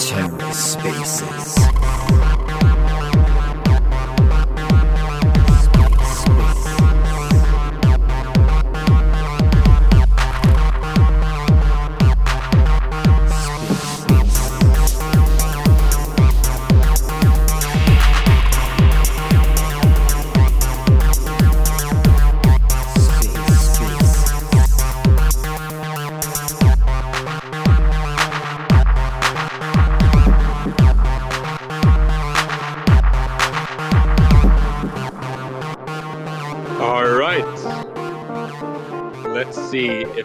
TerraSpaces.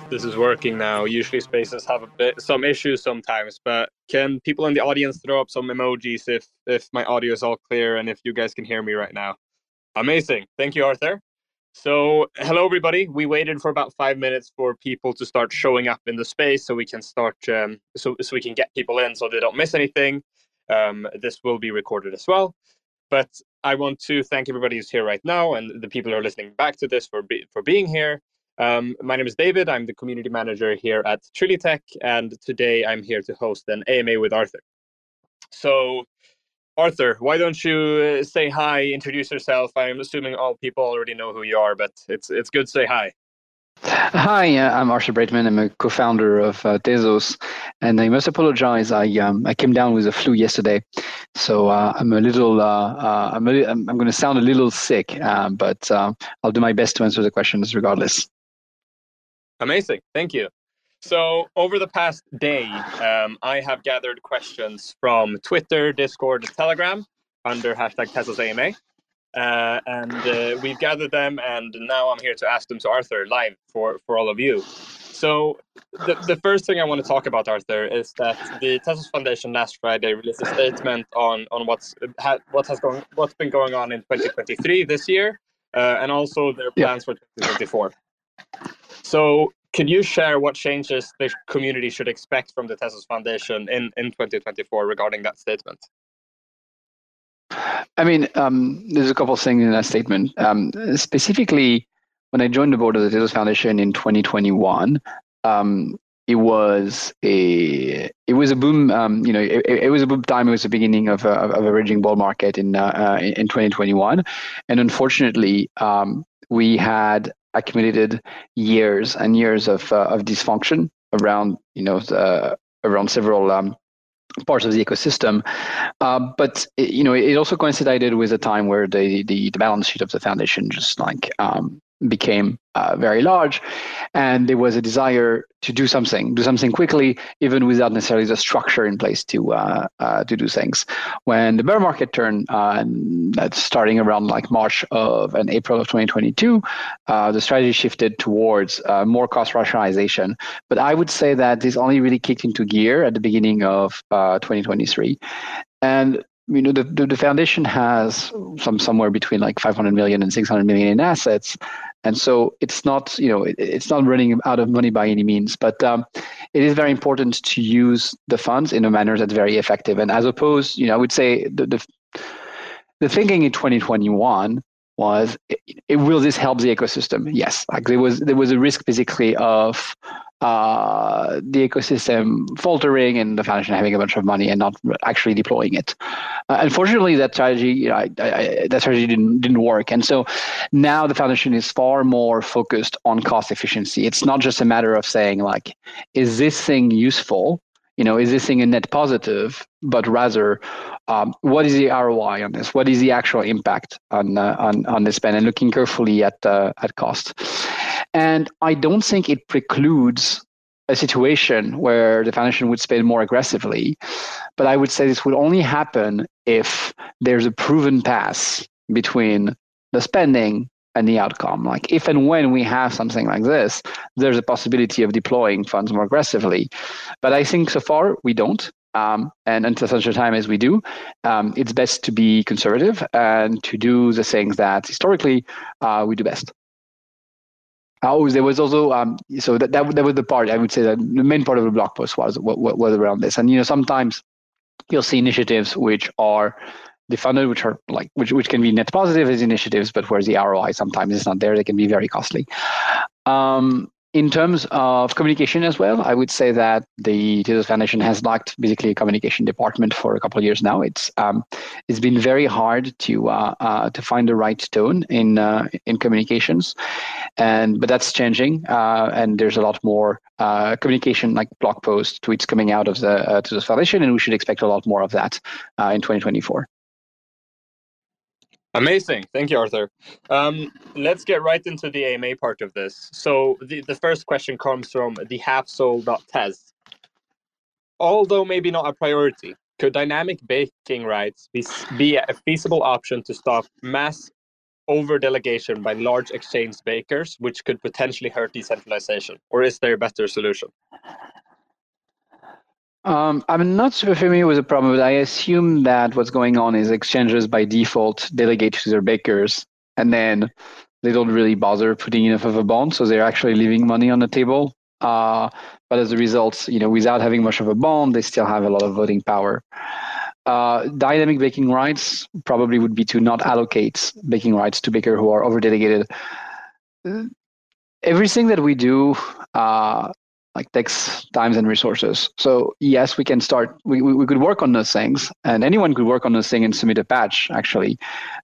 This is working now. Usually spaces have a bit some issues sometimes, but can people in the audience throw up some emojis if if my audio is all clear and if you guys can hear me right now? Amazing. Thank you, Arthur. So, hello everybody. We waited for about five minutes for people to start showing up in the space, so we can start, um, so so we can get people in, so they don't miss anything. Um, this will be recorded as well. But I want to thank everybody who's here right now, and the people who are listening back to this for be, for being here. Um, my name is David. I'm the community manager here at Trilitech, and today I'm here to host an AMA with Arthur. So, Arthur, why don't you uh, say hi, introduce yourself? I'm assuming all people already know who you are, but it's it's good to say hi. Hi, uh, I'm Arthur Breitman. I'm a co-founder of uh, Tezos, and I must apologize. I um, I came down with a flu yesterday, so uh, I'm a little uh, I'm a, I'm, going to sound a little sick, but I'll do my best to answer the questions regardless. Amazing. Thank you. So, over the past day, um, I have gathered questions from Twitter, Discord, Telegram under hashtag TezosAMA. Uh, and uh, we've gathered them, and now I'm here to ask them to Arthur live for, for all of you. So, the, the first thing I want to talk about, Arthur, is that the Tezos Foundation last Friday released a statement on, on what's ha, what has gone what's been going on in 2023 this year, uh, and also their plans yeah. for 2024. So, can you share what changes the community should expect from the Tezos Foundation in, in 2024 regarding that statement? I mean, um, there's a couple of things in that statement. Um, specifically, when I joined the board of the Tezos Foundation in 2021, um, it was a it was a boom. Um, you know, it, it, was a boom time. It was the beginning of a, of a raging bull market in uh, uh, in 2021, and unfortunately, um, we had accumulated years and years of uh, of dysfunction around you know the, around several um, parts of the ecosystem. Uh, but it, you know, it also coincided with a time where the, the, the balance sheet of the foundation just like um, became uh, very large, and there was a desire to do something, do something quickly, even without necessarily the structure in place to uh, uh, to do things. When the bear market turned, uh, starting around like March of and April of 2022, uh, the strategy shifted towards uh, more cost rationalization. But I would say that this only really kicked into gear at the beginning of 2023, and you know the, the, foundation has some somewhere between like 500 million and 600 million in assets. And so it's not you know it, it's not running out of money by any means. But um, it is very important to use the funds in a manner that's very effective. And as opposed you know i would say the the, the thinking in 2021 was it, it, will this help the ecosystem? Yes. Like there was there was a risk basically of uh, the ecosystem faltering and the foundation having a bunch of money and not actually deploying it. Uh, unfortunately, that strategy, you know, I, I, that strategy didn't didn't work, and so now the foundation is far more focused on cost efficiency. It's not just a matter of saying like, is this thing useful? You know, is this thing a net positive? But rather, um, what is the ROI on this? What is the actual impact on uh, on on the spend? And looking carefully at uh, at cost. And I don't think it precludes a situation where the foundation would spend more aggressively. But I would say this would only happen if there's a proven path between the spending and the outcome. Like if and when we have something like this, there's a possibility of deploying funds more aggressively. But I think so far we don't. Um, and until such a time as we do, um, it's best to be conservative and to do the things that historically uh, we do best. Oh, there was also um, so that, that that was the part I would say that the main part of the blog post was was was around this, and you know sometimes you'll see initiatives which are defunded, which are like which which can be net positive as initiatives, but where the ROI sometimes? Is not there, they can be very costly. Um, in terms of communication as well, I would say that the Tezos Foundation has lacked basically a communication department for a couple of years now. It's um, it's been very hard to uh, uh, to find the right tone in uh, in communications, and but that's changing. Uh, and there's a lot more uh, communication, like blog posts, tweets coming out of the uh, Tezos Foundation, and we should expect a lot more of that in 2024. Amazing. Thank you, Arthur. Um, let's get right into the AMA part of this. So the, the first question comes from the halfsoul.tez. Although maybe not a priority, could dynamic baking rights be, be a feasible option to stop mass over delegation by large exchange bakers, which could potentially hurt decentralization? Or is there a better solution? Um, I'm not super familiar with the problem, but I assume that what's going on is exchanges by default delegate to their bakers, and then they don't really bother putting enough of a bond, so they're actually leaving money on the table. Uh, but as a result, you know, without having much of a bond, they still have a lot of voting power. Uh, dynamic baking rights probably would be to not allocate baking rights to baker who are over delegated. Everything that we do uh, like takes times and resources. So yes, we can start. We, we, we could work on those things, and anyone could work on those things and submit a patch actually.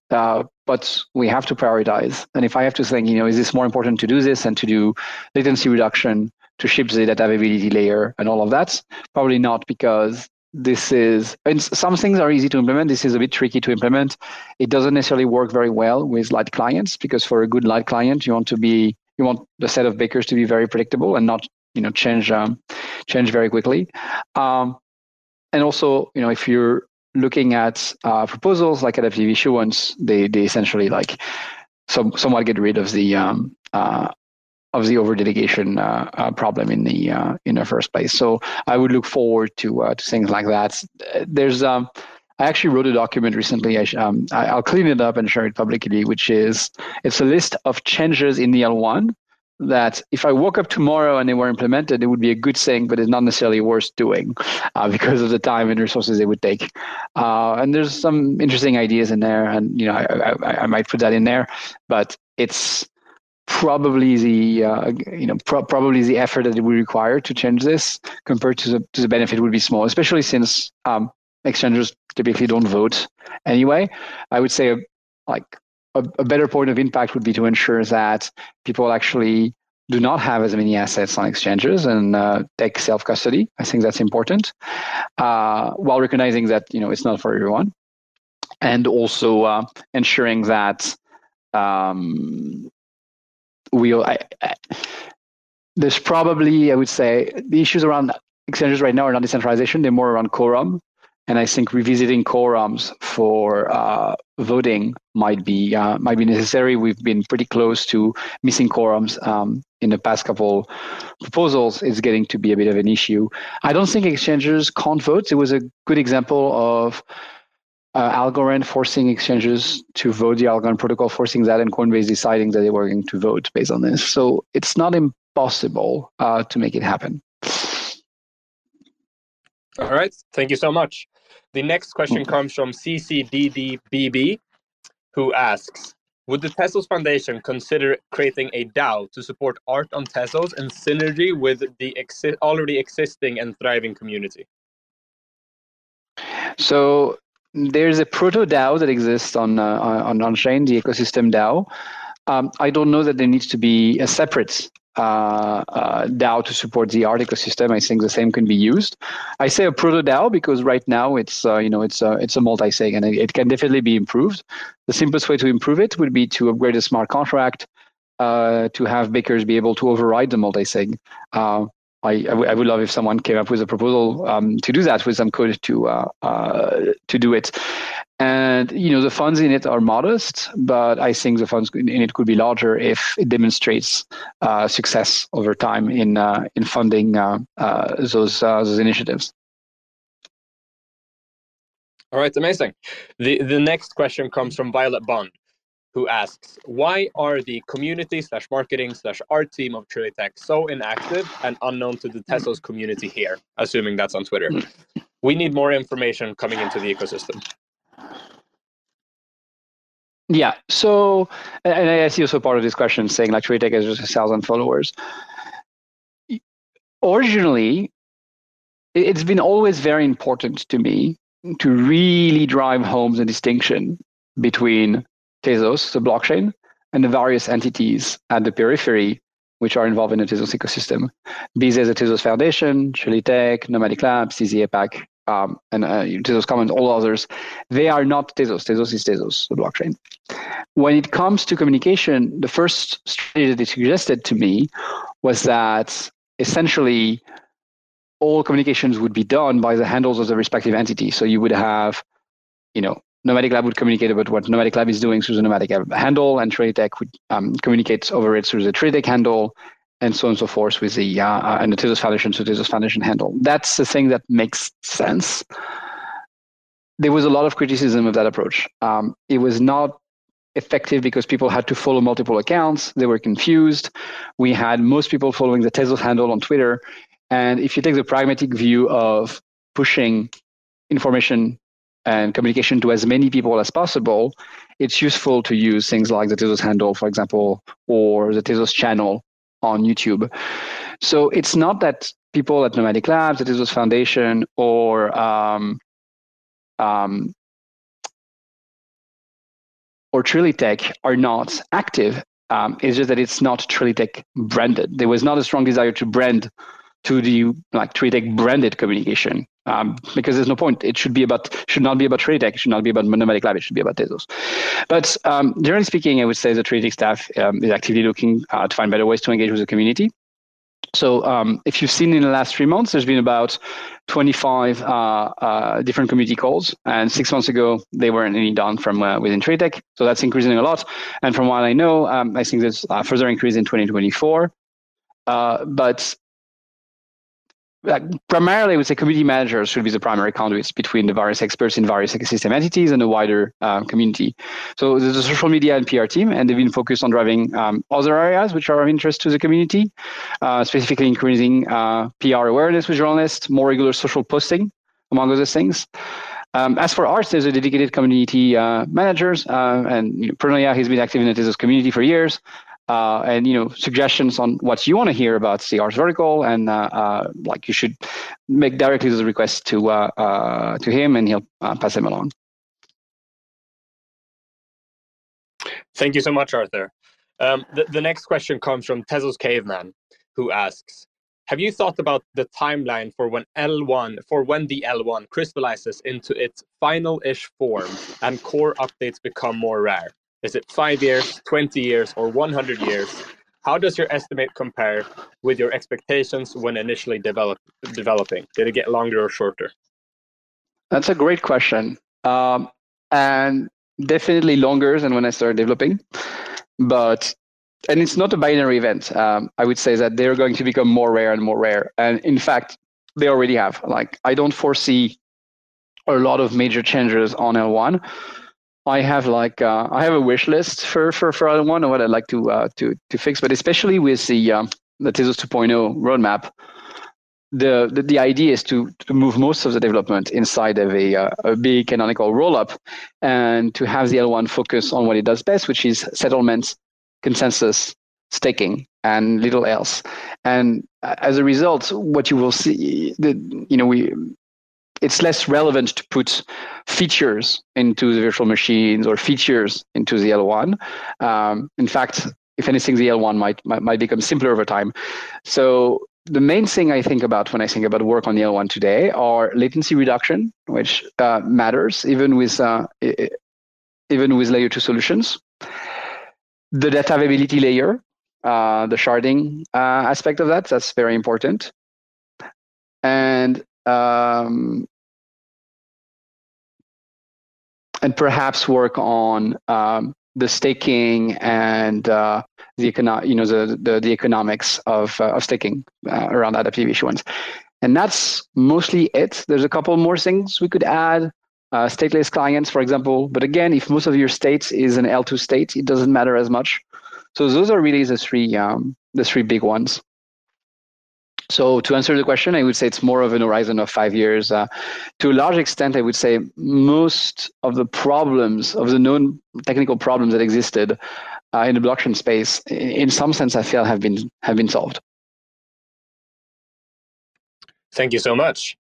Uh, but we have to prioritize. And if I have to think, you know, is this more important to do this and to do latency reduction to ship the data availability layer and all of that? Probably not, because this is and some things are easy to implement this is a bit tricky to implement it doesn't necessarily work very well with light clients because for a good light client you want to be you want the set of bakers to be very predictable and not you know change um, change very quickly. Um, and also, you know, if you're looking at uh, proposals like adaptive issuance, they they essentially like some somewhat get rid of the um, uh, of the over delegation uh, uh, problem in the uh, in the first place. So I would look forward to uh, to things like that. There's um, I actually wrote a document recently. I, um, I'll clean it up and share it publicly, which is it's a list of changes in the L1 that if I woke up tomorrow and they were implemented, it would be a good thing, but it's not necessarily worth doing uh, because of the time and resources it would take. Uh, and there's some interesting ideas in there, and you know I, I, I might put that in there, but it's probably the uh, you know pro- probably the effort that it would require to change this compared to the to the benefit would be small, especially since um, exchanges typically don't vote anyway. I would say like a, a, better point of impact would be to ensure that people actually do not have as many assets on exchanges and uh, take self custody. I think that's important, uh, while recognizing that you know it's not for everyone, and also uh, ensuring that um, we. I, I, there's probably, I would say, the issues around exchanges right now are not decentralization; they're more around quorum and I think revisiting quorums for uh, voting might be uh, might be necessary. We've been pretty close to missing quorums um, in the past couple proposals. It's getting to be a bit of an issue. I don't think exchanges can't vote. It was a good example of uh, Algorand forcing exchanges to vote the Algorand protocol, forcing that, and Coinbase deciding that they were going to vote based on this. So it's not impossible uh, to make it happen. All right. Thank you so much. The next question comes from CCDDBB, who asks Would the Tezos Foundation consider creating a DAO to support art on Tezos and synergy with the exi- already existing and thriving community? So there's a proto DAO that exists on uh, on Onchain, the ecosystem DAO. Um, I don't know that there needs to be a separate uh, uh, DAO to support the art ecosystem. I think the same can be used. I say a proto DAO because right now it's uh, you know it's a it's a multi-sig and it, it, can definitely be improved. The simplest way to improve it would be to upgrade a smart contract uh, to have bakers be able to override the multi-sig. Uh, I, I, w- I would love if someone came up with a proposal um, to do that with some code to uh, uh, to do it. And you know the funds in it are modest, but I think the funds in it could be larger if it demonstrates uh, success over time in uh, in funding uh, uh, those those initiatives. All right, amazing. The the next question comes from Violet Bond who asks, why are the community slash marketing slash art team of Trilitech so inactive and unknown to the Tezos community here? Assuming that's on Twitter. We need more information coming into the ecosystem. Yeah. So, and I see also part of this question saying like Trilitech has just a thousand followers. Originally, it's been always very important to me to really drive home the distinction between Tezos, the blockchain, and the various entities at the periphery which are involved in the Tezos ecosystem. These are the Tezos Foundation, Tech, Nomadic Labs, TZ APAC, um, and uh, Tezos Commons, all others. They are not Tezos. Tezos is Tezos, the blockchain. When it comes to communication, the first strategy that they suggested to me was that essentially all communications would be done by the handles of the respective entity. So you would have, you know, Nomadic Lab would communicate about what Nomadic Lab is doing through the Nomadic handle, and Trilitech would um, communicate over it through the Trilitech handle, and so on and so forth with the uh, uh, and the Tezos Foundation to Tezos Foundation handle. That's the thing that makes sense. There was a lot of criticism of that approach. Um, it was not effective because people had to follow multiple accounts. They were confused. We had most people following the Tezos handle on Twitter. And if you take the pragmatic view of pushing information and communication to as many people as possible, it's useful to use things like the Tezos handle, for example, or the Tezos channel on YouTube. So it's not that people at Nomadic Labs, the Tezos Foundation, or um, um, or Trilitech are not active. Um, it's just that it's not Trilitech branded. There was not a strong desire to brand to the like Trilitech branded communication um, because there's no point. It should be about should not be about Trilitech. It should not be about Nomadic Lab. It should be about Tezos. But um, generally speaking, I would say the Trilitech staff um, is actively looking uh, to find better ways to engage with the community. So um, if you've seen in the last three months, there's been about 25 uh, uh, different community calls, and six months ago they weren't any done from uh, within Trilitech. So that's increasing a lot. And from what I know, um, I think there's a further increase in 2024. Uh, but like primarily, I would say community managers should be the primary conduits between the various experts in various ecosystem entities and the wider um, community. So there's a social media and PR team, and they've been focused on driving um, other areas which are of interest to the community, uh, specifically increasing uh, PR awareness with journalists, more regular social posting, among other things. Um, as for arts, there's a dedicated community uh, managers, uh, and you know, he's been active in the community for years uh, and you know suggestions on what you want to hear about CR's vertical, and uh, uh, like you should make directly the request to uh, uh, to him, and he'll uh, pass them along. Thank you so much, Arthur. Um, the, the next question comes from Tezos Caveman, who asks, have you thought about the timeline for when L1 for when the L1 crystallizes into its final-ish form and core updates become more rare? Is it five years, 20 years, or 100 years? How does your estimate compare with your expectations when initially develop, developing? Did it get longer or shorter? That's a great question. Um, and definitely longer than when I started developing. But and it's not a binary event. Um, I would say that they're going to become more rare and more rare. And in fact, they already have. Like I don't foresee a lot of major changes on L1. I have like uh, I have a wish list for for for other one and what I'd like to uh, to to fix, but especially with the um, the Tezos 2.0 roadmap, the, the, the idea is to to move most of the development inside of a uh, a big canonical rollup, and to have the L1 focus on what it does best, which is settlements, consensus, staking, and little else. And uh, as a result, what you will see, the you know we it's less relevant to put features into the virtual machines or features into the L1. Um, in fact, if anything, the L1 might, might, might become simpler over time. So the main thing I think about when I think about work on the L1 today are latency reduction, which uh, matters even with uh, even with layer two solutions. The data availability layer, uh, the sharding uh, aspect of that, that's very important. And um, and perhaps work on um, the staking and uh, the econo- you know the, the, the economics of uh, of staking uh, around adaptive issuance, and that's mostly it. There's a couple more things we could add. Uh, stateless clients, for example, but again, if most of your state is an L2 state, it doesn't matter as much. So those are really the three um, the three big ones. So to answer the question, I would say it's more of an horizon of five years. Uh, to a large extent, I would say most of the problems of the known technical problems that existed uh, in the blockchain space, in some sense, I feel have been have been solved. Thank you so much.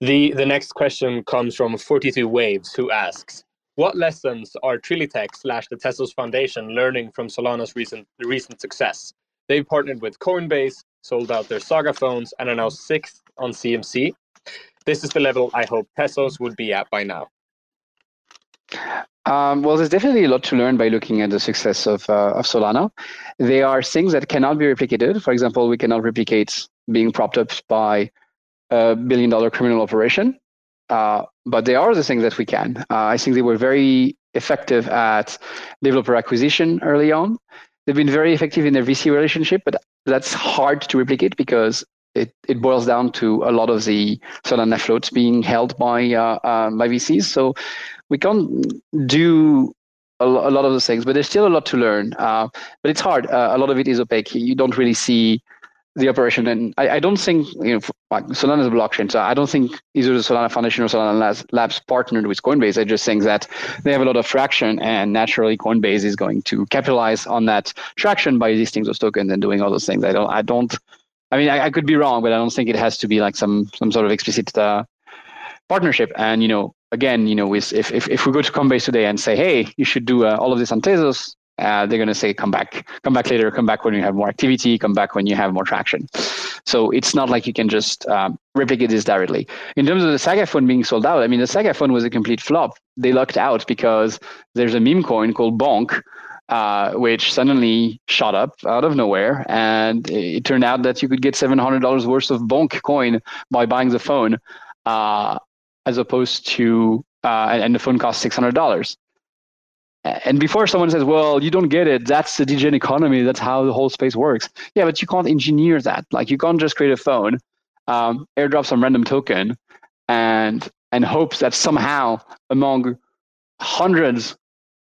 The the next question comes from 42 Waves, who asks, "What lessons are Trilitech slash the Tezos Foundation learning from Solana's recent recent success? They've partnered with Coinbase, sold out their Saga phones, and are now sixth on CMC. This is the level I hope Tezos would be at by now." Um, well, there's definitely a lot to learn by looking at the success of, uh, of Solana. There are things that cannot be replicated. For example, we cannot replicate being propped up by a billion dollar criminal operation. Uh, but there are other things that we can. Uh, I think they were very effective at developer acquisition early on. They've been very effective in their VC relationship, but that's hard to replicate because it, it boils down to a lot of the Solana floats being held by uh, uh, by VCs. So we can't do a, a, lot of those things, but there's still a lot to learn. Uh, but it's hard. Uh, a lot of it is opaque. You don't really see the operation. And I, I don't think, you know, Solana is a blockchain, so I don't think either the Solana Foundation or Solana Labs, Labs partnered with Coinbase. I just think that they have a lot of traction, and naturally Coinbase is going to capitalize on that traction by listing those tokens and doing all those things. I don't, I don't, I mean, I, I could be wrong, but I don't think it has to be like some some sort of explicit uh, partnership. And you know, again, you know, with if, if if we go to Coinbase today and say, hey, you should do uh, all of this on Tezos, uh, they're going to say come back. Come back later. Come back when you have more activity. Come back when you have more traction. So it's not like you can just um, replicate this directly. In terms of the saga phone being sold out i mean the saga phone was a complete flop. They lucked out because there's a meme coin called bonk uh, which suddenly shot up out of nowhere and it turned out that you could get $700 worth of bonk coin by buying the phone uh, as opposed to uh, and the phone cost $600 and before someone says, well, you don't get it, that's the degen economy, that's how the whole space works. Yeah, but you can't engineer that. Like you can't just create a phone, um, airdrop some random token, and and hopes that somehow among hundreds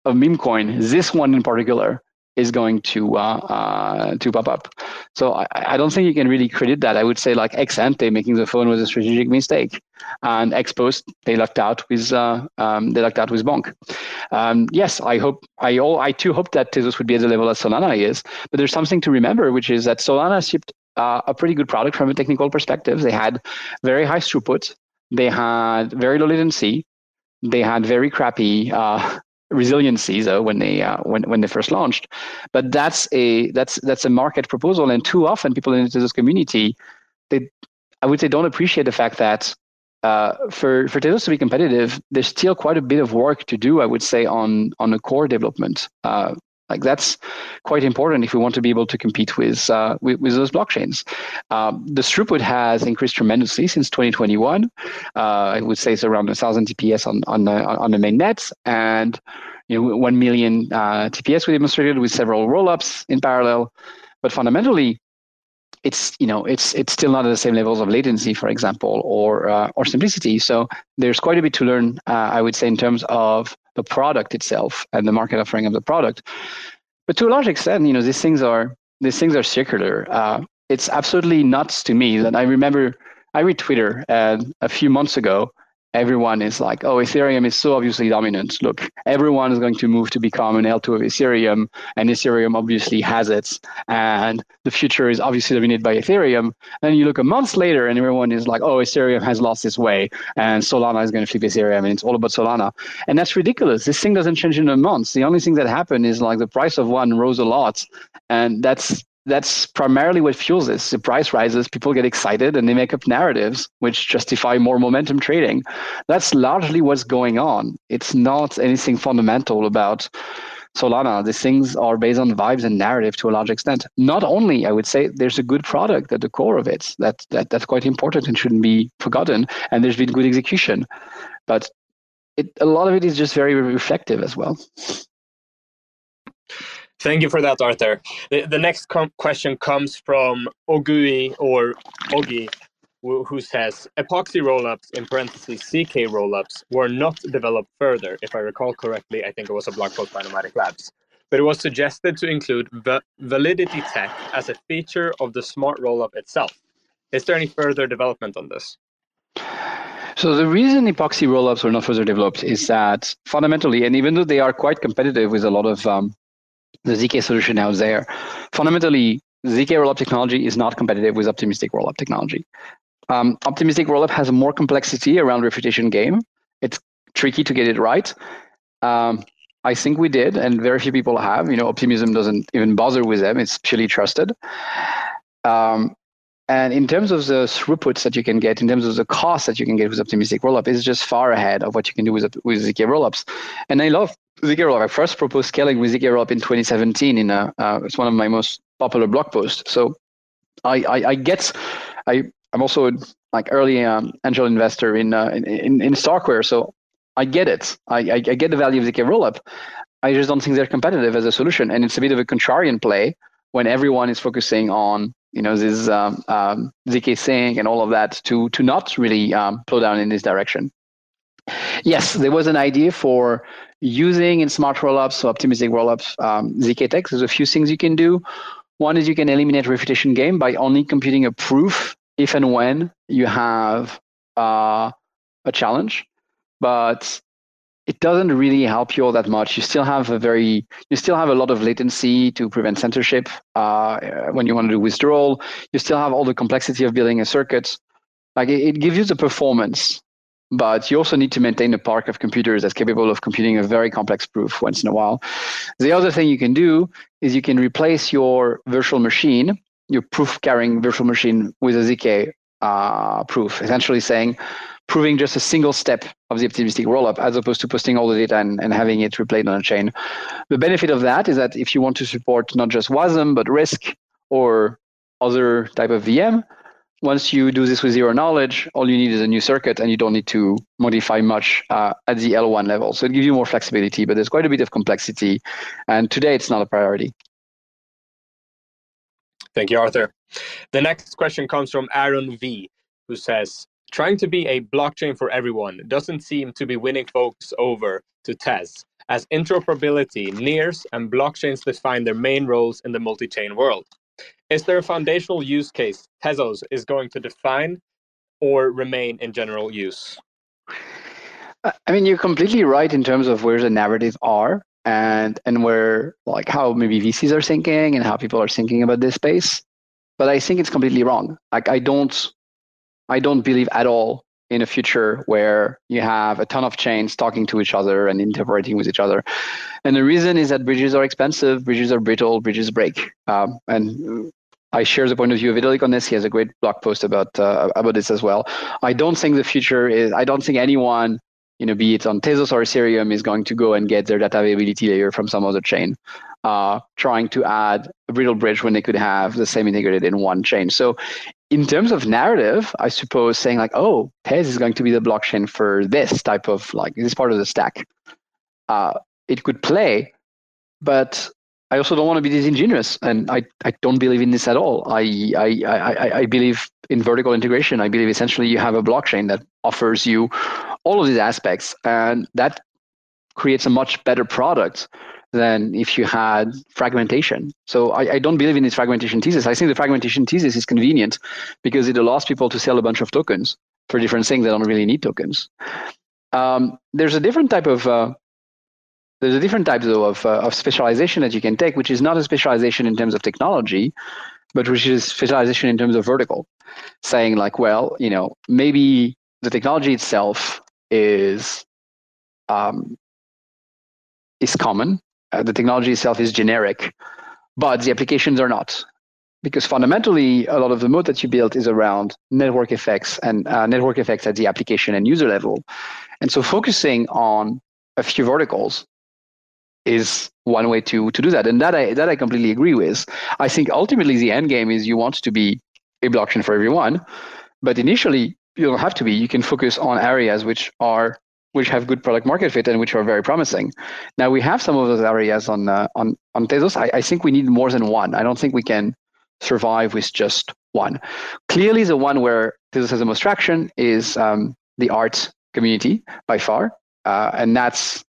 of meme coin, this one in particular is going to uh, uh, to pop up. So I, I, don't think you can really credit that. I would say like ex ante making the phone was a strategic mistake, and ex post they lucked out with uh, um, they lucked out with Bonk. Um, yes, I hope I all I too hope that Tezos would be at the level that Solana is. But there's something to remember, which is that Solana shipped uh, a pretty good product from a technical perspective. They had very high throughput. They had very low latency. They had very crappy uh, resiliency though when they uh, when when they first launched but that's a that's that's a market proposal and too often people in this community they i would say don't appreciate the fact that uh, for for Tezos to be competitive, there's still quite a bit of work to do. I would say on on the core development. Uh, like that's quite important if we want to be able to compete with uh, with, with, those blockchains. Um, the throughput has increased tremendously since 2021. Uh, I would say it's around 1,000 TPS on on the on the main net, and you know 1 million uh, TPS we demonstrated with several rollups in parallel. But fundamentally, it's you know it's it's still not at the same levels of latency, for example, or uh, or simplicity. So there's quite a bit to learn, uh, I would say, in terms of the product itself and the market offering of the product. But to a large extent, you know, these things are these things are circular. Uh, it's absolutely nuts to me that I remember I read Twitter and a few months ago everyone is like, oh, Ethereum is so obviously dominant. Look, everyone is going to move to become an L2 of Ethereum, and Ethereum obviously has it, and the future is obviously dominated by Ethereum. And you look a month later, and everyone is like, oh, Ethereum has lost its way, and Solana is going to flip Ethereum, and it's all about Solana. And that's ridiculous. This thing doesn't change in a month. The only thing that happened is like the price of one rose a lot, and that's that's primarily what fuels this. The price rises, people get excited, and they make up narratives which justify more momentum trading. That's largely what's going on. It's not anything fundamental about Solana. These things are based on vibes and narrative to a large extent. Not only, I would say, there's a good product at the core of it. That, that that's quite important and shouldn't be forgotten. And there's been good execution, but it, a lot of it is just very reflective as well. Thank you for that, Arthur. The, the next com- question comes from Ogui or Ogi, who says epoxy rollups in parentheses ZK rollups were not developed further. If I recall correctly, I think it was a blog post by Nomadic Labs. But it was suggested to include va- validity tech as a feature of the smart rollup itself. Is there any further development on this? So the reason epoxy rollups were not further developed is that fundamentally, and even though they are quite competitive with a lot of um, the ZK solution out there, fundamentally, ZK rollup technology is not competitive with optimistic rollup technology. Um, optimistic rollup has more complexity around refutation game. It's tricky to get it right. Um, I think we did, and very few people have. You know, optimism doesn't even bother with them; it's purely trusted. Um, and in terms of the throughputs that you can get, in terms of the cost that you can get with optimistic rollup, it's just far ahead of what you can do with with ZK rollups. And I love ZK rollup. I first proposed scaling with ZK rollup in 2017. In a, uh, it's one of my most popular blog posts. So I, I, I get I I'm also like early um, angel investor in, uh, in, in in Starkware. So I get it. I, I, I get the value of ZK rollup. I just don't think they're competitive as a solution, and it's a bit of a contrarian play when everyone is focusing on you know this um, um, zk sync and all of that to to not really um, plow down in this direction. Yes, there was an idea for using in smart rollups, so optimistic rollups, um, zk text. There's a few things you can do. One is you can eliminate refutation game by only computing a proof if and when you have uh, a challenge. But it doesn't really help you all that much. You still have a very, you still have a lot of latency to prevent censorship uh, when you want to do withdrawal. You still have all the complexity of building a circuit. Like it, it gives you the performance, but you also need to maintain a park of computers that's capable of computing a very complex proof once in a while. The other thing you can do is you can replace your virtual machine, your proof carrying virtual machine, with a ZK uh, proof, essentially saying, proving just a single step of the optimistic rollup as opposed to posting all the data and, and having it replayed on a chain. The benefit of that is that if you want to support not just WASM, but RISC or other type of VM, once you do this with zero knowledge, all you need is a new circuit and you don't need to modify much uh, at the L1 level. So it gives you more flexibility, but there's quite a bit of complexity. And today it's not a priority. Thank you, Arthur. The next question comes from Aaron V, who says, Trying to be a blockchain for everyone doesn't seem to be winning folks over to Tez, as interoperability nears and blockchains define their main roles in the multi chain world. Is there a foundational use case Tezos is going to define or remain in general use? I mean, you're completely right in terms of where the narrative are and and where like how maybe VCs are thinking and how people are thinking about this space. But I think it's completely wrong. Like I don't I don't believe at all in a future where you have a ton of chains talking to each other and integrating with each other. And the reason is that bridges are expensive, bridges are brittle, bridges break. Um, and I share the point of view of Vitalik on this. He has a great blog post about uh, about this as well. I don't think the future is. I don't think anyone, you know, be it on Tezos or Ethereum, is going to go and get their data availability layer from some other chain, uh, trying to add a brittle bridge when they could have the same integrated in one chain. So in terms of narrative, I suppose saying like, oh, Tez is going to be the blockchain for this type of like this part of the stack. Uh, it could play, but I also don't want to be disingenuous, and I, I don't believe in this at all. I, I, I, I believe in vertical integration. I believe essentially you have a blockchain that offers you all of these aspects, and that creates a much better product than if you had fragmentation. So I, I, don't believe in this fragmentation thesis. I think the fragmentation thesis is convenient because it allows people to sell a bunch of tokens for different things that don't really need tokens. Um, there's a different type of uh, there's a different type though of, uh, of specialization that you can take, which is not a specialization in terms of technology, but which is specialization in terms of vertical. Saying like, well, you know, maybe the technology itself is um, is common, uh, the technology itself is generic, but the applications are not. Because fundamentally, a lot of the mode that you built is around network effects and uh, network effects at the application and user level. And so focusing on a few verticals is one way to, to do that. And that I, that I completely agree with. I think ultimately the end game is you want to be a blockchain for everyone. But initially, you don't have to be. You can focus on areas which are which have good product market fit and which are very promising. Now we have some of those areas on uh, on on Tezos. I, I think we need more than one. I don't think we can survive with just one. Clearly, the one where Tezos has the most traction is um, the art community by far, uh, and that's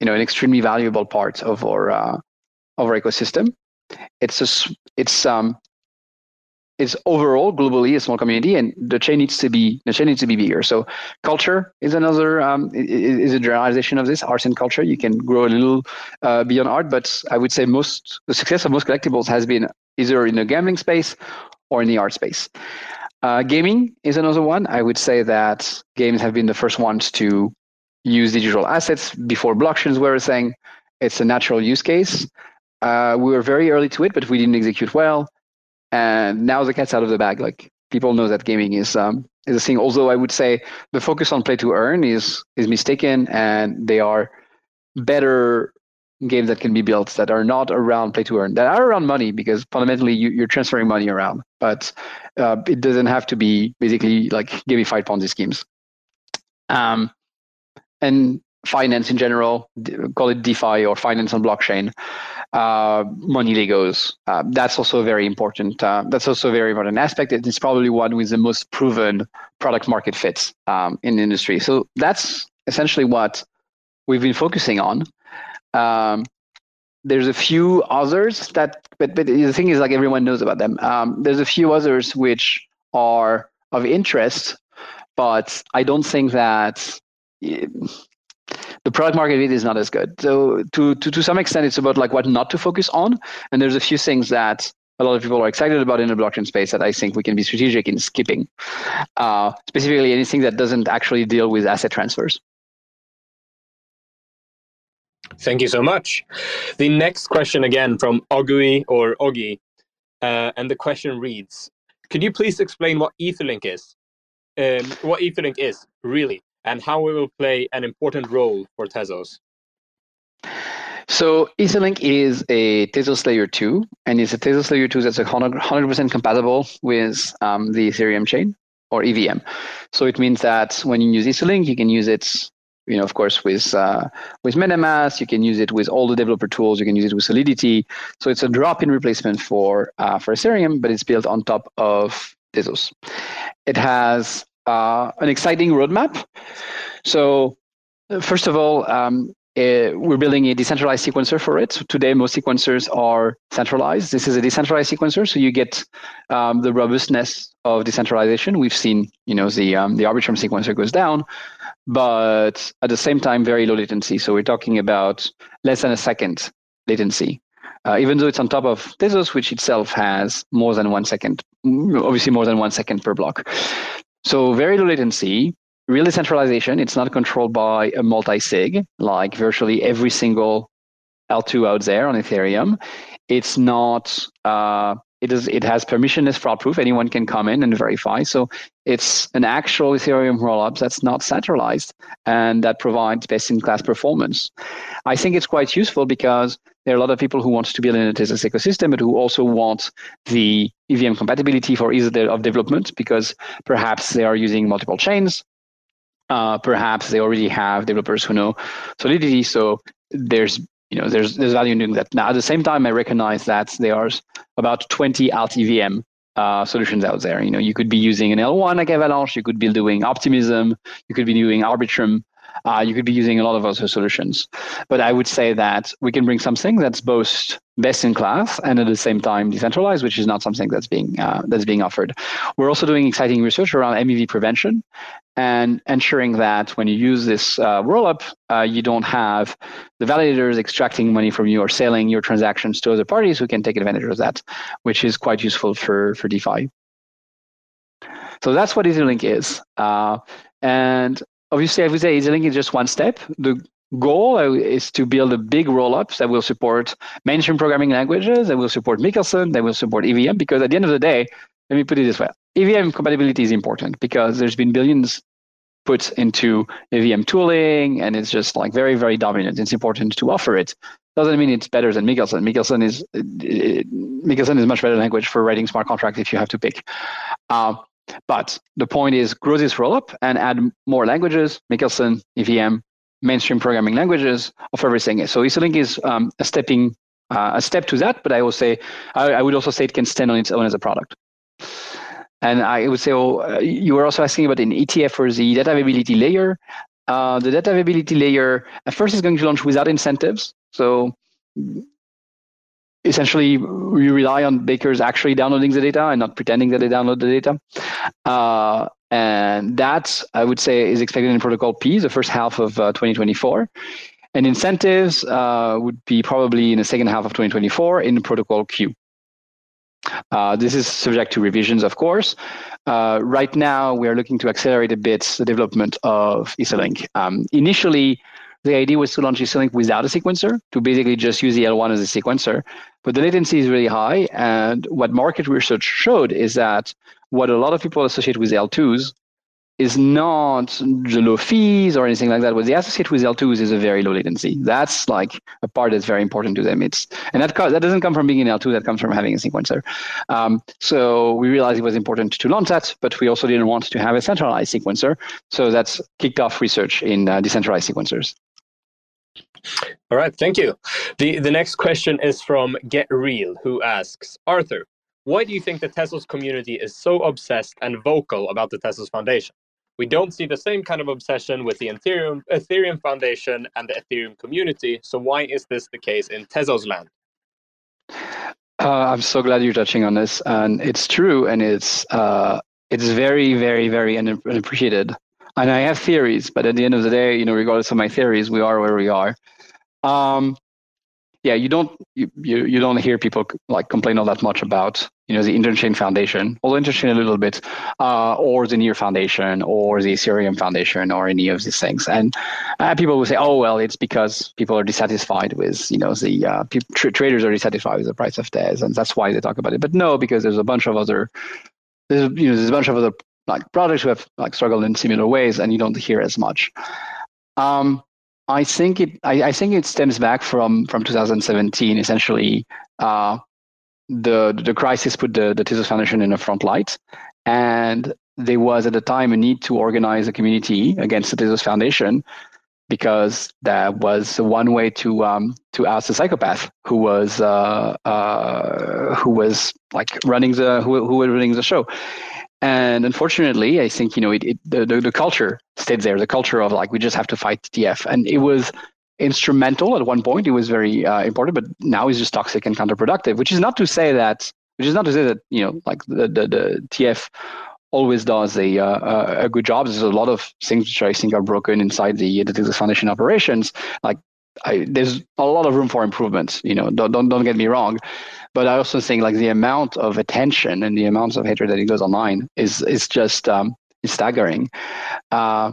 you know an extremely valuable part of our uh, of our ecosystem. It's a it's um it's overall globally a small community, and the chain needs to be the chain needs to be bigger. So culture is another um, is a generalization of this arts and culture. You can grow a little uh, beyond art, but I would say most the success of most collectibles has been either in the gambling space or in the art space. Uh, gaming is another one. I would say that games have been the first ones to use digital assets before blockchains were a thing. It's a natural use case. Uh, we were very early to it, but we didn't execute well. And now the cat's out of the bag. Like people know that gaming is um, is a thing. Although I would say the focus on play to earn is is mistaken, and they are better games that can be built that are not around play to earn, that are around money because fundamentally you, are transferring money around, but uh, it doesn't have to be basically like gamified Ponzi schemes. Um, and finance in general, call it DeFi or finance on blockchain, uh, money Legos. Uh, that's also very important. Uh, that's also a very important aspect. It's probably one with the most proven product market fits um, in the industry. So that's essentially what we've been focusing on. Um, there's a few others that, but, but the thing is, like everyone knows about them. Um, there's a few others which are of interest, but I don't think that the product market fit is not as good. So to, to to some extent, it's about like what not to focus on. And there's a few things that a lot of people are excited about in the blockchain space that I think we can be strategic in skipping. Uh, specifically, anything that doesn't actually deal with asset transfers. Thank you so much. The next question again from Ogui or Ogi, uh, and the question reads: Could you please explain what Etherlink is? Um, what Etherlink is really, and how we will play an important role for Tezos? So Etherlink is a Tezos Layer 2, and it's a Tezos Layer 2 that's 100, percent compatible with um, the Ethereum chain or EVM. So it means that when you use Etherlink, you can use it you know, of course, with uh, with MetaMask, you can use it with all the developer tools. You can use it with Solidity. So it's a drop-in replacement for uh, for Ethereum, but it's built on top of Tezos. It has uh, an exciting roadmap. So first of all, um, uh, we're building a decentralized sequencer for it. So today, most sequencers are centralized. This is a decentralized sequencer, so you get um, the robustness of decentralization. We've seen, you know, the um, the Arbitrum sequencer goes down, but at the same time, very low latency. So we're talking about less than a second latency. Uh, even though it's on top of Tezos, which itself has more than one second, obviously more than one second per block. So very low latency, real decentralization. It's not controlled by a multi-sig like virtually every single L2 out there on Ethereum. It's not. Uh, it is. It has permissionless fraud proof. Anyone can come in and verify. So it's an actual Ethereum rollup that's not centralized and that provides best-in-class performance. I think it's quite useful because there are a lot of people who want to build in a Tezos ecosystem, but who also want the EVM compatibility for ease of development because perhaps they are using multiple chains uh, perhaps they already have developers who know Solidity. So there's you know there's there's value in doing that. Now at the same time, I recognize that there are about 20 alt EVM uh, solutions out there. You know, you could be using an L1 like Avalanche, you could be doing Optimism, you could be doing Arbitrum, uh, you could be using a lot of other solutions. But I would say that we can bring something that's both best in class and at the same time decentralized, which is not something that's being uh, that's being offered. We're also doing exciting research around MEV prevention and ensuring that when you use this uh, rollup, uh, you don't have the validators extracting money from you or selling your transactions to other parties who can take advantage of that, which is quite useful for for DeFi. So that's what Etherlink is. Uh, and obviously, I would say Etherlink is just one step. The goal uh, is to build a big rollup that will support mainstream programming languages, that will support Michelson, that will support EVM, because at the end of the day, let me put it this way. EVM compatibility is important because there's been billions put into EVM tooling and it's just like very, very dominant. It's important to offer it. Doesn't mean it's better than Michelson. Michelson is uh, uh, Michelson is much better language for writing smart contracts if you have to pick. Uh, but the point is grow this rollup and add more languages, Michelson, EVM, mainstream programming languages of everything. So EtherLink is um, a stepping uh, a step to that, but I will say I, I, would also say it can stand on its own as a product. And I would say, well, uh, you were also asking about an ETF for the data availability layer. Uh, the data availability layer at first is going to launch without incentives. So essentially we rely on bakers actually downloading the data and not pretending that they download the data. Uh, and that I would say is expected in Protocol P, the first half of uh, 2024. And incentives uh, would be probably in the second half of 2024 in Protocol Q. Uh, this is subject to revisions, of course. Uh, right now, we are looking to accelerate a bit the development of EtherLink. Um, initially, the idea was to launch Etherlink without a sequencer, to basically just use the L1 as a sequencer. But the latency is really high. And what market research showed is that what a lot of people associate with L2s is not the low fees or anything like that. What they associate with L2s is a very low latency. That's like a part that's very important to them. It's and that that doesn't come from being in L2. That comes from having a sequencer. Um, so we realized it was important to launch that, but we also didn't want to have a centralized sequencer. So that's kicked off research in uh, decentralized sequencers. All right, thank you. The the next question is from Get Real, who asks Arthur, why do you think the Tezos community is so obsessed and vocal about the Tezos Foundation? We don't see the same kind of obsession with the Ethereum, Ethereum Foundation and the Ethereum community. So why is this the case in Tezos land? Uh, I'm so glad you're touching on this, and it's true, and it's uh, it's very, very, very unappreciated. And I have theories, but at the end of the day, you know, regardless of my theories, we are where we are. Um, yeah, you don't you, you, you don't hear people like complain all that much about you know the Interchain Foundation, although Interchain a little bit, uh, or the Near Foundation, or the Ethereum Foundation, or any of these things. And uh, people will say, oh well, it's because people are dissatisfied with you know the uh, tra- traders are dissatisfied with the price of Tez, and that's why they talk about it. But no, because there's a bunch of other there's you know there's a bunch of other like projects who have like struggled in similar ways, and you don't hear as much. Um, I think it. I, I, think it stems back from from 2017. Essentially, uh, the the crisis put the the Tezos Foundation in the front light, and there was at the time a need to organize a community against the Tezos Foundation because that was one way to um, to oust the psychopath who was uh, uh, who was like running the who, who was running the show. And unfortunately, I think you know it, it the, the, the culture stayed there. The culture of like we just have to fight TF, and it was instrumental at one point. It was very uh, important, but now it's just toxic and counterproductive. Which is not to say that which is not to say that you know like the the, the TF always does a uh, a good job. There's a lot of things which I think are broken inside the the Tezos Foundation operations. Like I, there's a lot of room for improvement. You know, don't, don't don't get me wrong, but I also think like the amount of attention and the amounts of hatred that it goes online is is just um, is staggering. Uh,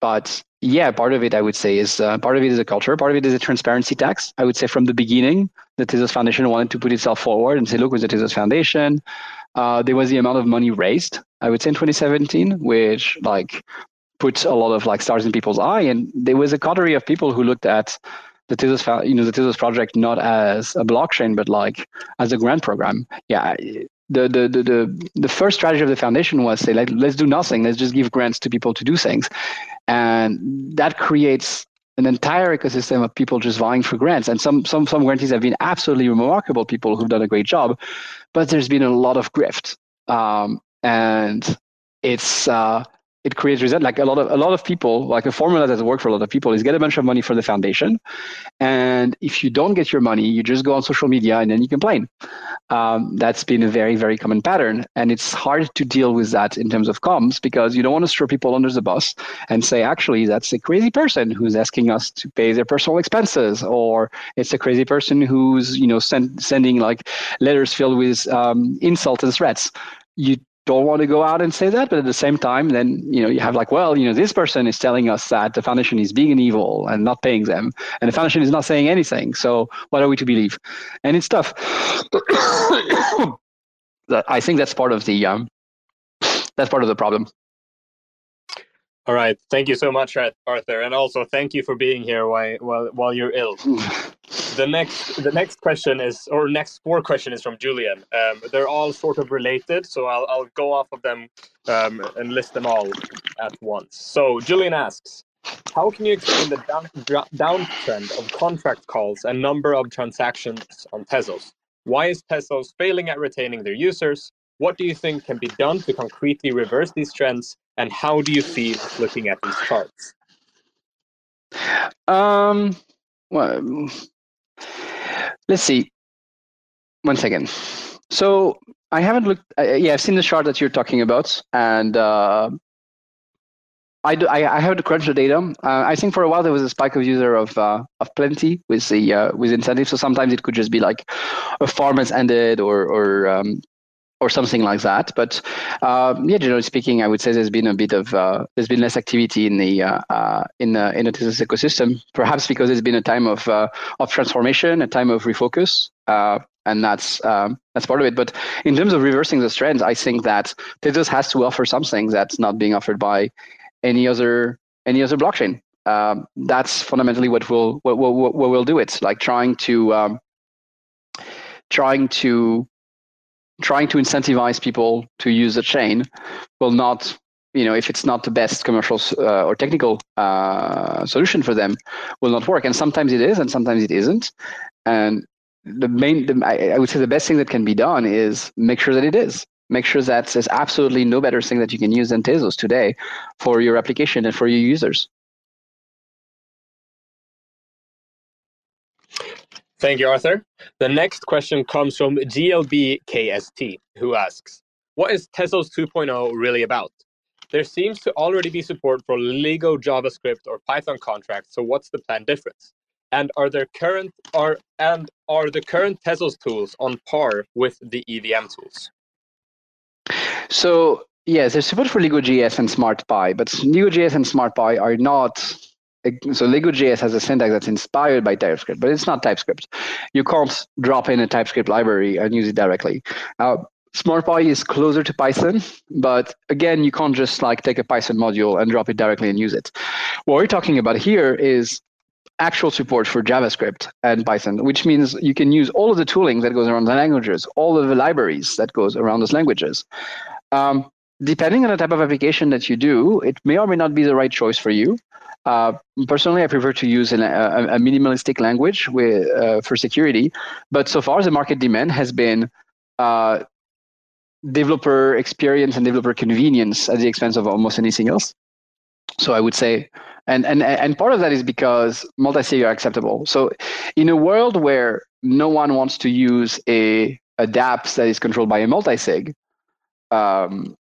but yeah, part of it I would say is uh, part of it is a culture, part of it is a transparency tax. I would say from the beginning, the Tezos Foundation wanted to put itself forward and say, look, with the Tezos Foundation, uh, there was the amount of money raised. I would say in 2017, which like put a lot of like stars in people's eye, and there was a coterie of people who looked at the Tezos, you know, the project not as a blockchain, but like as a grant program. Yeah, the the the the, the first strategy of the foundation was say like let's do nothing, let's just give grants to people to do things, and that creates an entire ecosystem of people just vying for grants. And some some some grantees have been absolutely remarkable people who've done a great job, but there's been a lot of grift, um, and it's uh, it creates result. Like a lot of a lot of people, like a formula that works for a lot of people is get a bunch of money for the foundation, and if you don't get your money, you just go on social media and then you complain. Um, that's been a very very common pattern, and it's hard to deal with that in terms of comms because you don't want to throw people under the bus and say actually that's a crazy person who's asking us to pay their personal expenses, or it's a crazy person who's you know send, sending like letters filled with um, insults and threats. You don't want to go out and say that, but at the same time, then you know you have like, well, you know, this person is telling us that the foundation is being an evil and not paying them, and the foundation is not saying anything. So what are we to believe? And it's tough. I think that's part of the um, that's part of the problem. All right. Thank you so much, Arthur, and also thank you for being here while while, while you're ill. the next the next question is, or next four question is from Julian. Um, they're all sort of related, so I'll I'll go off of them um, and list them all at once. So Julian asks, how can you explain the down, downtrend of contract calls and number of transactions on Tezos? Why is Tezos failing at retaining their users? What do you think can be done to concretely reverse these trends? And how do you feel looking at these charts? Um, well, let's see. one second. So I haven't looked. Uh, yeah, I've seen the chart that you're talking about, and uh, I, do, I, I have to crunch the data. Uh, I think for a while there was a spike of user of uh, of plenty with the uh, with incentives. So sometimes it could just be like a farm has ended or or um, or something like that. But uh, yeah, generally speaking, I would say there's been a bit of uh, there's been less activity in the uh, uh in the in the Tezos ecosystem. Perhaps because it's been a time of uh, of transformation, a time of refocus. Uh, and that's um, that's part of it. But in terms of reversing those trends, I think that Tezos has to offer something that's not being offered by any other any other blockchain. Um, that's fundamentally what will what, what, what will do it. Like trying to um, trying to trying to incentivize people to use the chain will not you know if it's not the best commercial uh, or technical uh, solution for them will not work. And sometimes it is and sometimes it isn't. And the main the, I, I, would say the best thing that can be done is make sure that it is. Make sure that there's absolutely no better thing that you can use than tezos today for your application and for your users Thank you, Arthur. The next question comes from GLBKST, who asks, what is Tezos 2.0 really about? There seems to already be support for LIGO JavaScript or Python contracts, so what's the plan difference? And are there current are and are the current Tezos tools on par with the EVM tools? So yes, there's support for LIGO JS and SmartPy, but LIGO JS and SmartPy are not so LIGO JS has a syntax that's inspired by TypeScript, but it's not TypeScript. You can't drop in a TypeScript library and use it directly. Uh, SmartPy is closer to Python, but again, you can't just like take a Python module and drop it directly and use it. What we're talking about here is actual support for JavaScript and Python, which means you can use all of the tooling that goes around the languages, all of the libraries that goes around those languages. Um, depending on the type of application that you do, it may or may not be the right choice for you. Uh, personally, I prefer to use an, a, a, minimalistic language with, uh, for security, but so far the market demand has been uh, developer experience and developer convenience at the expense of almost anything else. So I would say, and and and part of that is because multi-sig are acceptable. So in a world where no one wants to use a a dApps that is controlled by a multi-sig, um,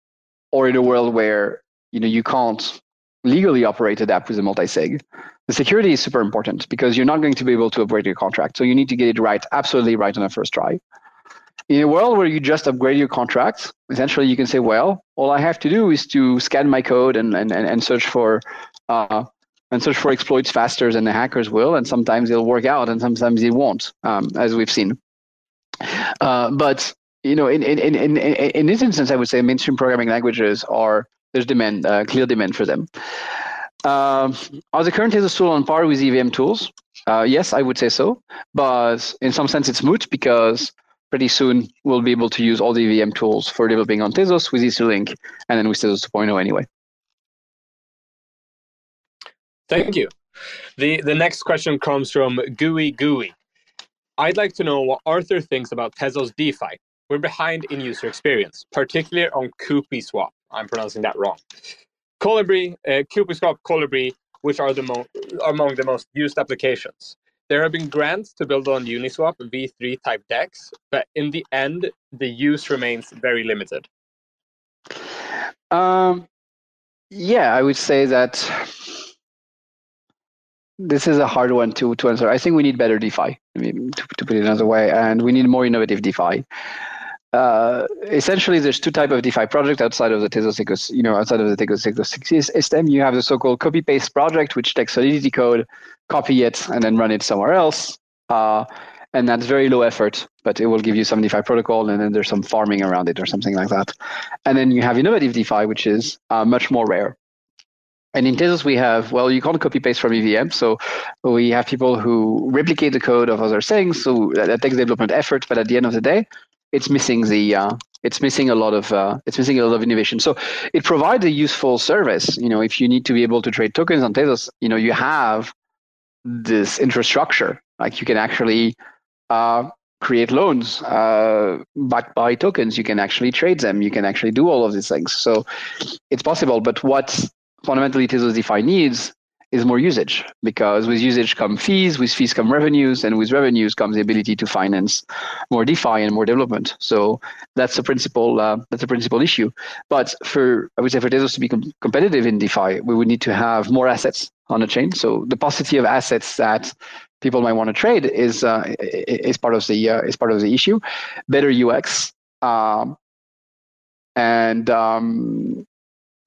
or in a world where you know you can't legally operate a app with a multi-sig, the security is super important because you're not going to be able to upgrade your contract. So you need to get it right, absolutely right on the first try. In a world where you just upgrade your contract, essentially you can say, well, all I have to do is to scan my code and and, and search for uh, and search for exploits faster than the hackers will, and sometimes it'll work out, and sometimes it won't, um, as we've seen. Uh, but you know, in, in, in, in, in this instance, I would say mainstream programming languages are there's demand, uh, clear demand for them. Uh, are the current Tezos tool on par with EVM tools? Uh, yes, I would say so. But in some sense, it's moot because pretty soon we'll be able to use all the EVM tools for developing on Tezos with Etherlink and then with Tezos 2.0 anyway. Thank you. The, the next question comes from Gooey Gooey. I'd like to know what Arthur thinks about Tezos DeFi. We're behind in user experience, particularly on Swap. I'm pronouncing that wrong. Colibri, uh, Swap, Colibri, which are the mo- among the most used applications. There have been grants to build on Uniswap v3 type DEX, but in the end, the use remains very limited. Um, yeah, I would say that this is a hard one to, to answer. I think we need better DeFi, I mean, to, to put it another way, and we need more innovative DeFi uh, essentially there's two type of DeFi project outside of the Tezos ecosystem, you know, outside of the Tezos ecosystem. You have the so-called copy-paste project, which takes Solidity code, copy it, and then run it somewhere else. Uh, and that's very low effort, but it will give you some DeFi protocol, and then there's some farming around it or something like that. And then you have innovative DeFi, which is uh, much more rare. And in Tezos, we have, well, you can't copy paste from EVM. So we have people who replicate the code of other things. So that, that takes development effort. But at the end of the day, it's missing the uh, it's missing a lot of uh, it's missing a lot of innovation. So it provides a useful service. You know, if you need to be able to trade tokens on Tezos, you know, you have this infrastructure. Like you can actually uh, create loans uh, backed by tokens. You can actually trade them. You can actually do all of these things. So it's possible. But what fundamentally Tezos DeFi needs is more usage because with usage come fees, with fees come revenues, and with revenues comes the ability to finance more DeFi and more development. So that's a principal uh, that's a principal issue. But for I would say for Tezos to be com- competitive in DeFi, we would need to have more assets on the chain. So the paucity of assets that people might want to trade is uh, is part of the uh, is part of the issue. Better UX. Um, and um,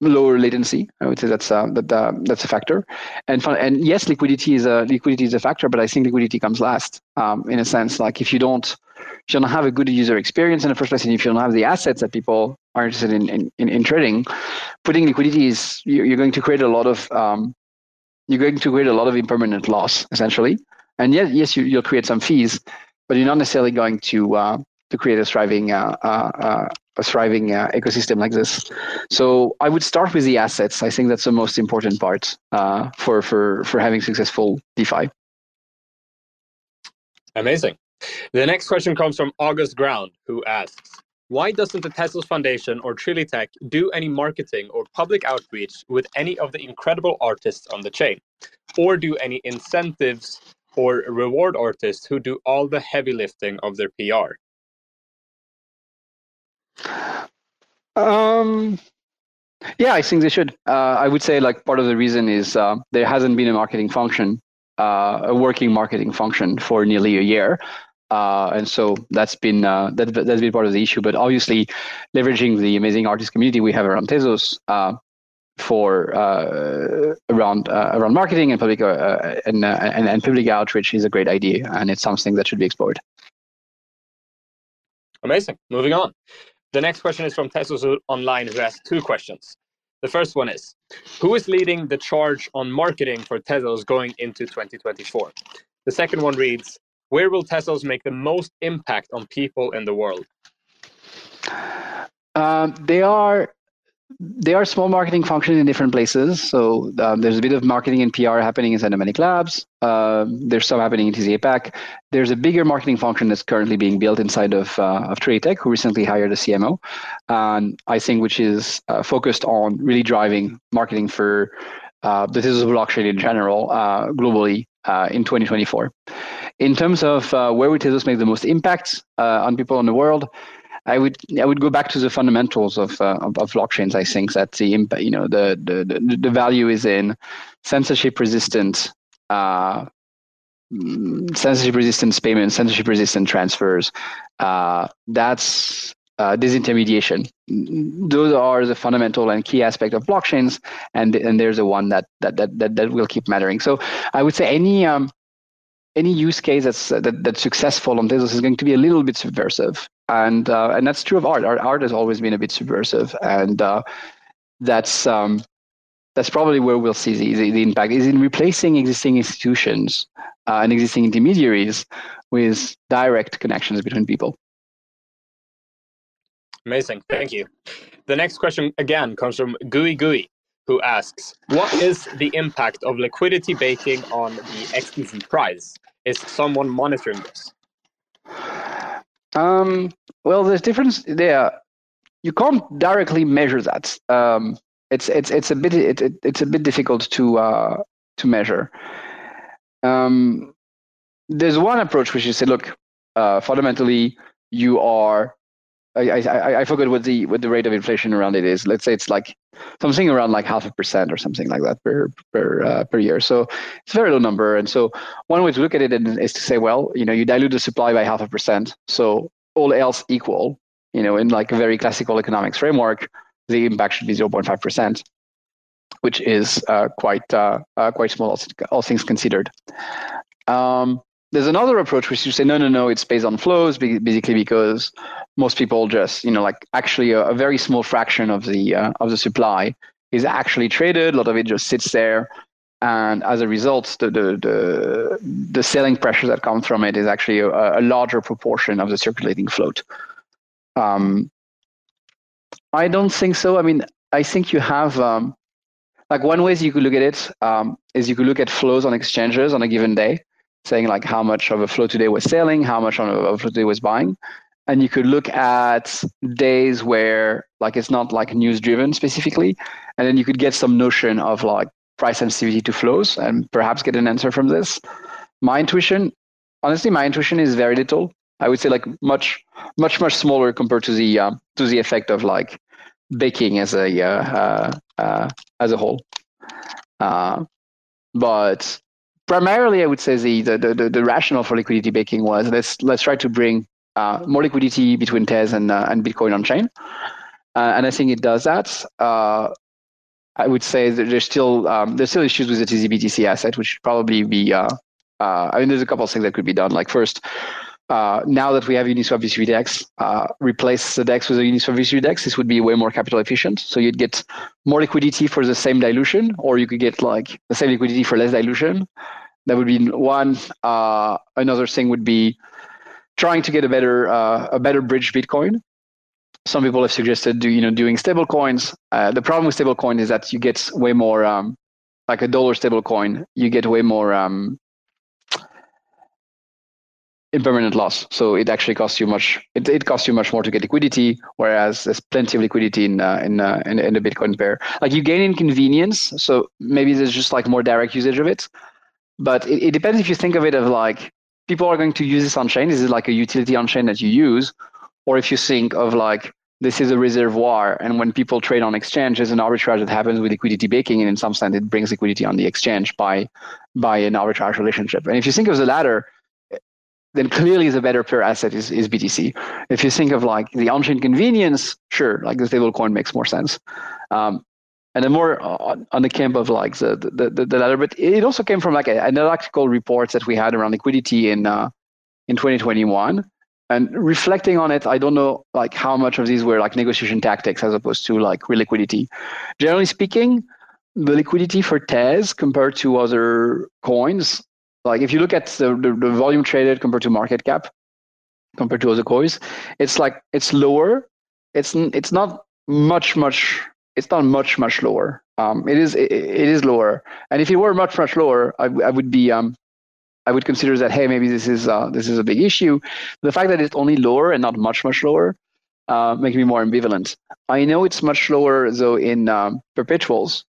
lower latency. I would say that's uh, that uh, that's a factor. And and yes, liquidity is a liquidity is a factor, but I think liquidity comes last um, in a sense. Like if you don't if you don't have a good user experience in the first place, and if you don't have the assets that people are interested in in, in, in trading, putting liquidity is you're going to create a lot of um, you're going to create a lot of impermanent loss essentially. And yes, yes, you, will create some fees, but you're not necessarily going to uh, to create a thriving uh, uh, uh a thriving uh, ecosystem like this. So I would start with the assets. I think that's the most important part uh, for for for having successful DeFi. Amazing. The next question comes from August Ground, who asks, "Why doesn't the Tezos Foundation or Trilitech do any marketing or public outreach with any of the incredible artists on the chain, or do any incentives or reward artists who do all the heavy lifting of their PR?" Um, yeah, I think they should. Uh, I would say like part of the reason is uh, there hasn't been a marketing function, uh, a working marketing function for nearly a year. Uh, and so that's been uh, that, that's been part of the issue. But obviously, leveraging the amazing artist community we have around Tezos uh, for around around marketing and public and, and and public outreach is a great idea, and it's something that should be explored. Amazing. Moving on. The next question is from Tezos Online, who has two questions. The first one is Who is leading the charge on marketing for Tezos going into 2024? The second one reads Where will Tezos make the most impact on people in the world? Um, they are there are small marketing functions in different places. So um, there's a bit of marketing and PR happening inside of Nomadic Labs. Um, there's some happening in TZ APAC. There's a bigger marketing function that's currently being built inside of uh, of Trilitech, who recently hired a CMO, and I think which is uh, focused on really driving marketing for uh, the Tezos blockchain in general uh, globally uh, in 2024. In terms of uh, where would Tezos make the most impact uh, on people in the world, I would I would go back to the fundamentals of uh, of, of, blockchains. I think that the you know, the the the the value is in censorship resistant. Uh, censorship resistant payments, censorship resistant transfers. Uh, that's uh, disintermediation. Those are the fundamental and key aspect of blockchains, and and there's a one that that that that, that will keep mattering. So I would say any um, any use case that's that, that's successful on Tezos is going to be a little bit subversive and uh, and that's true of art. Art, art has always been a bit subversive, and uh, that's um, that's probably where we'll see the, the, the, impact is in replacing existing institutions uh, and existing intermediaries with direct connections between people. Amazing, thank you. The next question again comes from Gui Gui, who asks, "What is the impact of liquidity baking on the XTZ price? Is someone monitoring this?" Um, well, there's difference there. You can't directly measure that. Um, it's it's it's a bit it, it, it's a bit difficult to uh, to measure. Um, there's one approach which is say, look, uh, fundamentally, you are I, I, I forget what the what the rate of inflation around it is. Let's say it's like something around like half a percent or something like that per per uh, per year. So it's a very low number. And so one way to look at it is to say, well, you know, you dilute the supply by half a percent. So all else equal, you know, in like a very classical economics framework, the impact should be 0.5 percent, which is uh, quite uh, uh quite small, all things considered. Um, there's another approach which you say no no no it's based on flows basically because most people just you know like actually a, a very small fraction of the uh, of the supply is actually traded. A lot of it just sits there. And as a result the the the, the selling pressure that comes from it is actually a, a larger proportion of the circulating float. Um, i don't think so. I mean i think you have um, like one way you could look at it um, is you could look at flows on exchanges on a given day saying like how much of a flow today was selling, how much of a flow today was buying. And you could look at days where like it's not like news driven specifically, and then you could get some notion of like price sensitivity to flows and perhaps get an answer from this. My intuition, honestly, my intuition is very little. I would say like much, much, much smaller compared to the uh, to the effect of like baking as a uh, uh, uh as a whole. Uh, but primarily, I would say the, the the the rationale for liquidity baking was let's let's try to bring uh, more liquidity between Tez and and Bitcoin on chain, and I think it does that. I would say that there's still um, there's still issues with the TZBTC asset, which should probably be. Uh, uh, I mean, there's a couple of things that could be done. Like first, uh, now that we have Uniswap v3 DEX, uh, replace the DEX with a Uniswap v3 DEX. This would be way more capital efficient. So you'd get more liquidity for the same dilution, or you could get like the same liquidity for less dilution. That would be one. Uh, another thing would be trying to get a better uh, a better bridge Bitcoin some people have suggested do you know doing stable coins. Uh, the problem with stable coin is that you get way more um, like a dollar stable coin. You get way more um, impermanent loss. So it actually costs you much. It, it costs you much more to get liquidity, whereas there's plenty of liquidity in uh, in, uh, in, in the Bitcoin pair. Like you gain inconvenience, so maybe there's just like more direct usage of it. But it, it depends if you think of it of like people are going to use this on chain. This is like a utility on chain that you use, or if you think of like this is a reservoir, and when people trade on exchange, there's an arbitrage that happens with liquidity baking, and in some sense, it brings liquidity on the exchange by by an arbitrage relationship. And if you think of the latter, then clearly the better per asset is, is BTC. If you think of like the on-chain convenience, sure, like the stablecoin makes more sense. Um, and then more on, on, the camp of like the, the, the, the latter, but it also came from like a, analytical reports that we had around liquidity in uh, in 2021 and reflecting on it, I don't know like how much of these were like negotiation tactics as opposed to like real liquidity. Generally speaking, the liquidity for Tez compared to other coins, like if you look at the, the, the volume traded compared to market cap, compared to other coins, it's like it's lower. It's it's not much much. It's not much much lower. Um, it is it, it is lower. And if it were much much lower, I, I would be um I would consider that hey maybe this is uh, this is a big issue. The fact that it's only lower and not much much lower uh, makes me more ambivalent. I know it's much lower though in um, perpetuals,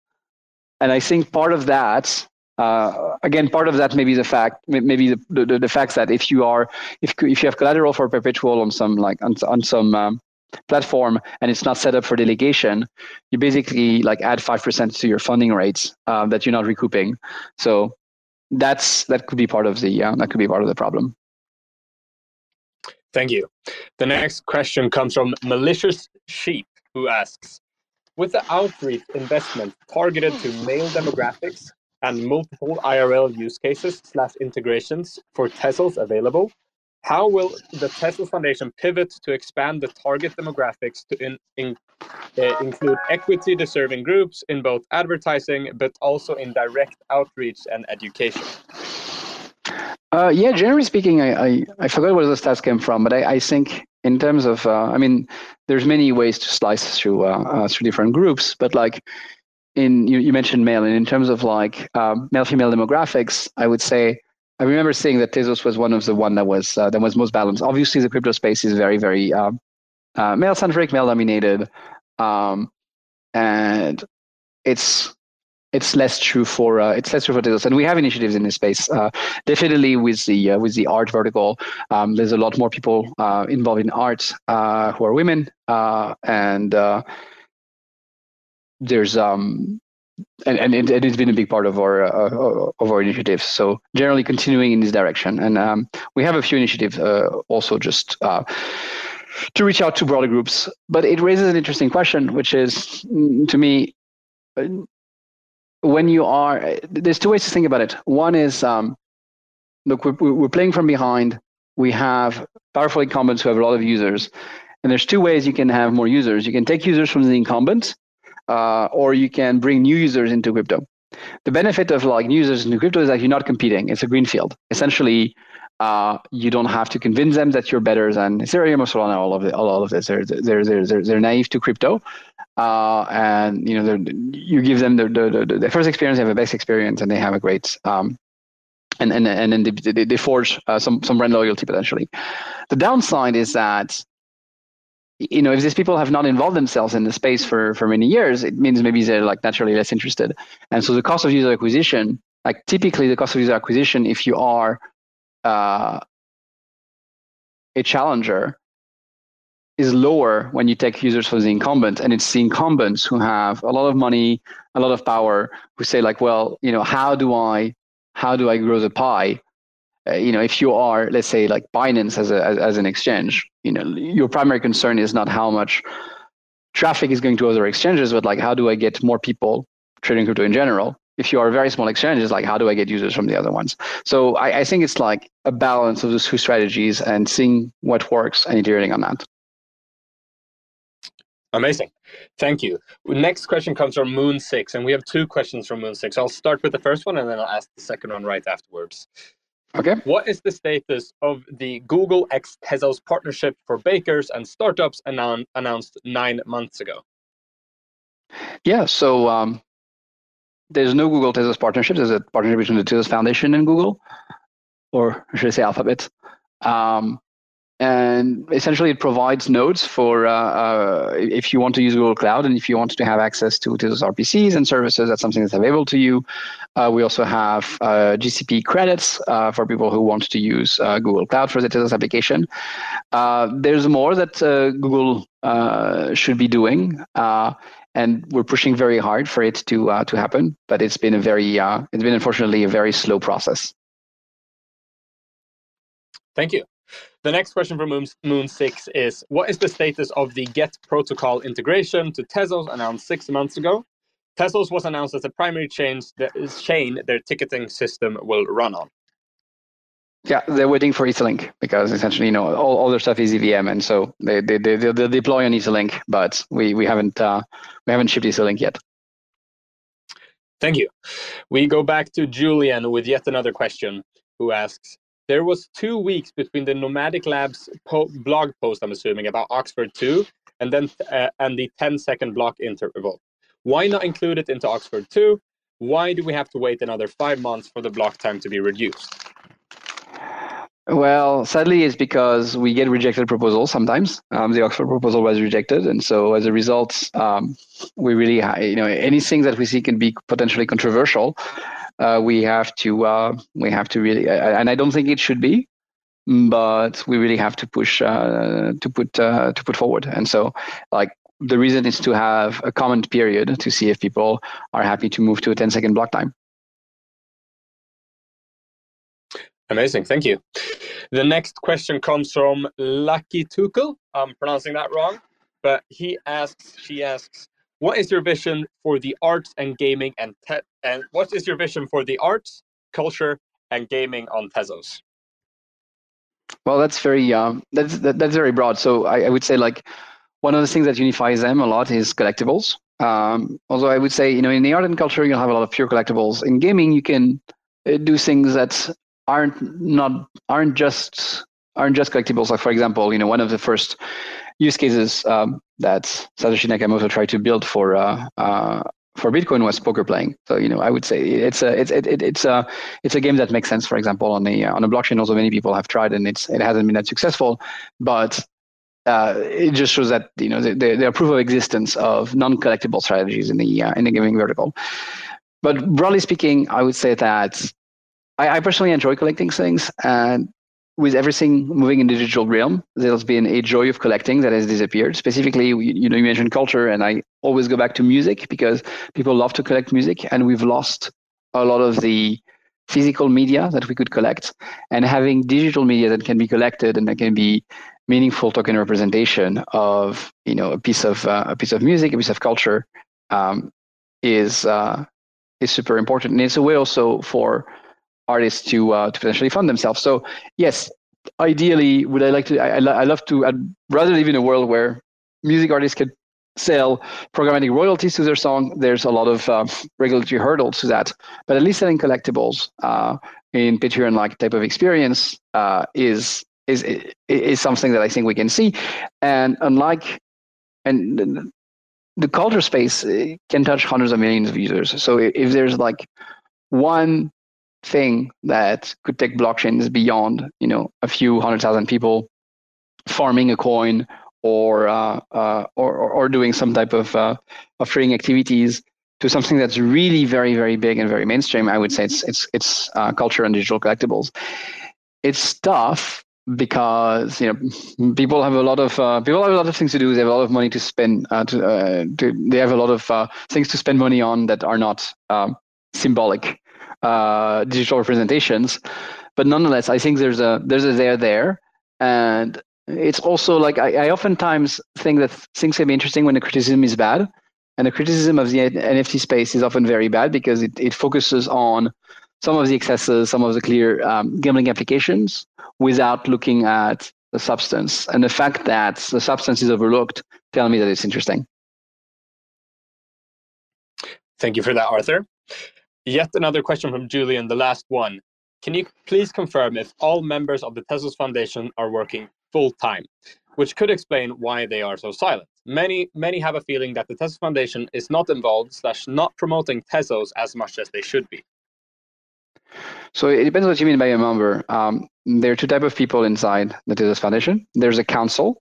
and I think part of that. Uh, again, part of that may be the fact, maybe the, the, the fact that if you are, if if you have collateral for perpetual on some like on, on some um, platform and it's not set up for delegation, you basically like add five percent to your funding rates uh, that you're not recouping. So that's that could be part of the uh, that could be part of the problem. Thank you. The next question comes from malicious sheep who asks, with the outreach investment targeted to male demographics and multiple IRL use cases slash integrations for Tezos available, how will the Tezos Foundation pivot to expand the target demographics to in, in, uh, include equity deserving groups in both advertising, but also in direct outreach and education? Uh, yeah, generally speaking, I, I, I, forgot where the stats came from, but I, I think in terms of, uh, I mean, there's many ways to slice through uh, uh, through different groups, but like in you, you mentioned male, and in terms of like um, male female demographics, I would say I remember seeing that Tezos was one of the one that was uh, that was most balanced. Obviously, the crypto space is very very um, uh, male centric, male dominated, um, and it's it's less true for uh, it's less true for Tezos. And we have initiatives in this space. Uh, definitely with the uh, with the art vertical, um, there's a lot more people uh, involved in art who are women, and there's um and, and it, has been a big part of our uh, of our initiatives. So generally, continuing in this direction, and um, we have a few initiatives uh, also just uh, to reach out to broader groups. But it raises an interesting question, which is mm, to me, uh, when you are there's two ways to think about it. One is um, look, we're, we're playing from behind. We have powerful incumbents who have a lot of users, and there's two ways you can have more users. You can take users from the incumbents uh, or you can bring new users into crypto. The benefit of like new users into crypto is that you're not competing; it's a greenfield. Essentially, uh, you don't have to convince them that you're better than Ethereum or Solana. All of it, all of this, they're they're they're they're, they're naive to crypto, uh, and you know you give them the, the, the, the, first experience, they have a best experience, and they have a great. Um, and, and, and then they, they, they forge uh, some, some brand loyalty potentially. The downside is that you know, if these people have not involved themselves in the space for for many years, it means maybe they're like naturally less interested. And so the cost of user acquisition, like typically the cost of user acquisition, if you are uh, a challenger, is lower when you take users from the incumbent, and it's the incumbents who have a lot of money, a lot of power, who say like, well, you know, how do I how do I grow the pie? Uh, you know, if you are, let's say, like Binance as, a, as, as an exchange, you know, your primary concern is not how much traffic is going to other exchanges, but like how do I get more people trading crypto in general? If you are a very small exchange, it's like how do I get users from the other ones? So I, I think it's like a balance of those two strategies and seeing what works and iterating on that. Amazing. Thank you. Next question comes from Moon Six, and we have two questions from Moon Six. I'll start with the first one and then I'll ask the second one right afterwards. Okay. What is the status of the Google X Tezos partnership for bakers and startups annou- announced nine months ago? Yeah, so um, there's no Google Tezos partnership. There's a partnership between the Tezos Foundation and Google, or should I say Alphabet. Um, and essentially it provides nodes for uh, uh, if you want to use Google Cloud and if you want to have access to Tezos RPCs and services, that's something that's available to you. Uh, we also have uh, GCP credits uh, for people who want to use uh, Google Cloud for the Tezos application. there's more that Google should be doing and we're pushing very hard for it to to happen. But it's been a very it's been unfortunately a very slow process. Thank you. The next question from Moon, Moon 6 is What is the status of the GET protocol integration to Tezos announced six months ago? Tezos was announced as the primary chain, chain their ticketing system will run on. Yeah, they're waiting for Etherlink because essentially, you know, all, all their stuff is EVM, and so they they they they deploy on Etherlink, but we we haven't uh, we haven't shipped Etherlink yet. Thank you. We go back to Julian with yet another question, who asks, there was two weeks between the Nomadic Labs po blog post, I'm assuming, about Oxford 2 and then uh, and the 10 second block interval. Why not include it into Oxford 2? Why do we have to wait another five months for the block time to be reduced? Well, sadly, it's because we get rejected proposals sometimes. Um, the Oxford proposal was rejected, and so as a result, um, we really, you know, anything that we see can be potentially controversial uh, we have to uh, we have to really and I don't think it should be but we really have to push uh, to put uh, to put forward. And so like the reason is to have a comment period to see if people are happy to move to a 10 second block time. Amazing. Thank you. The next question comes from lucky tukel. I'm pronouncing that wrong but he asks she asks what is your vision for the arts and gaming and te- and what is your vision for the arts, culture, and gaming on Tezos? Well, that's very um, that's that, that's very broad. So I, I, would say like one of the things that unifies them a lot is collectibles. Um, although I would say you know in the art and culture you'll have a lot of pure collectibles. In gaming you can uh, do things that aren't not aren't just aren't just collectibles. Like for example, you know one of the first use cases um, that Satoshi Nakamoto tried to build for uh, uh, for Bitcoin was poker playing. So you know, I would say it's a it's it, it, it's a it's a game that makes sense. For example, on a on a blockchain, also many people have tried, and it's it hasn't been that successful. But uh, it just shows that you know there are proof of existence of non-collectible strategies in the uh, in the gaming vertical. But broadly speaking, I would say that I, I personally enjoy collecting things, and with everything moving in the digital realm, there's been a joy of collecting that has disappeared. Specifically, you know, you mentioned culture, and I always go back to music because people love to collect music, and we've lost a lot of the physical media that we could collect. And having digital media that can be collected and that can be meaningful token representation of, you know, a piece of uh, a piece of music, a piece of culture, um, is uh, is super important. And it's a way also for artists to uh, to potentially fund themselves. So yes, ideally, would I like to? I, I love to. I'd rather live in a world where music artists can sell programmatic royalties to their song. There's a lot of uh, regulatory hurdles to that, but at least selling collectibles uh, in Patreon-like type of experience uh, is is is something that I think we can see. And unlike and the culture space can touch hundreds of millions of users. So if there's like one thing that could take blockchains beyond, you know, a few hundred thousand people farming a coin or uh, uh, or, or doing some type of uh, of trading activities to something that's really very very big and very mainstream, I would say it's it's it's uh, culture and digital collectibles. It's tough because you know people have a lot of uh, people have a lot of things to do. They have a lot of money to spend. Uh, to, to, they have a lot of things to spend money on that are not symbolic uh, digital representations. But nonetheless, I think there's a there's a there there, and it's also like I, I oftentimes think that things can be interesting when the criticism is bad, and the criticism of the NFT space is often very bad because it, it focuses on some of the excesses, some of the clear um, gambling applications without looking at the substance. And the fact that the substance is overlooked tell me that it's interesting. Thank you for that, Arthur. Yet another question from Julian, the last one. Can you please confirm if all members of the Tezos Foundation are working full time? Which could explain why they are so silent. Many many have a feeling that the Tezos Foundation is not involved slash not promoting Tezos as much as they should be. So it depends what you mean by a member. Um, there are two type of people inside the Tezos Foundation. There's a council,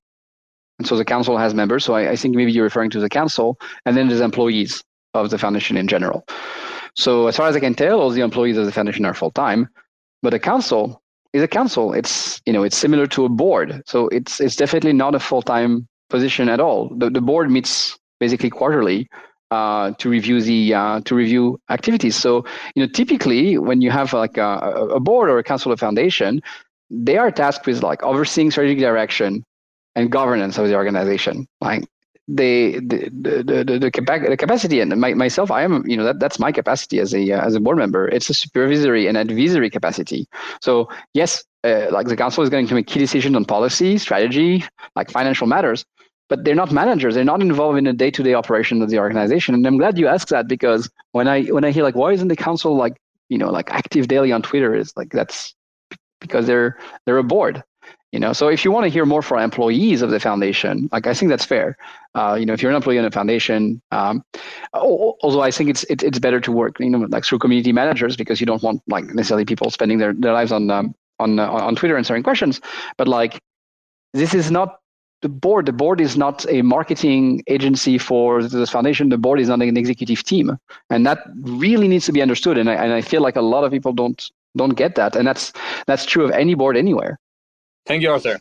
and so the council has members. So I, I, think maybe you're referring to the council, and then there's employees of the foundation in general. So as far as I can tell, all the employees of the foundation are full time, but a council is a council. It's you know it's similar to a board, so it's it's definitely not a full time position at all. The the board meets basically quarterly uh, to review the uh, to review activities. So you know, typically when you have like a, a, board or a council of foundation, they are tasked with like overseeing strategic direction and governance of the organization. Like the the the, the, the capacity and my, myself, I am you know that that's my capacity as a uh, as a board member. It's a supervisory and advisory capacity. So yes, uh, like the council is going to make key decisions on policy, strategy, like financial matters but they're not managers. They're not involved in the day-to-day operation of the organization. And I'm glad you asked that because when I when I hear like, why isn't the council like you know like active daily on Twitter? Is like that's because they're they're a board. You know, so if you want to hear more from employees of the foundation, like I think that's fair. Uh, you know, if you're an employee in a foundation, um, although I think it's it, it's better to work, you know, like through community managers because you don't want like necessarily people spending their, their lives on um, on uh, on Twitter answering questions. But like, this is not the board. The board is not a marketing agency for this foundation. The board is not an executive team. And that really needs to be understood. And I, and I feel like a lot of people don't don't get that. And that's that's true of any board anywhere thank you arthur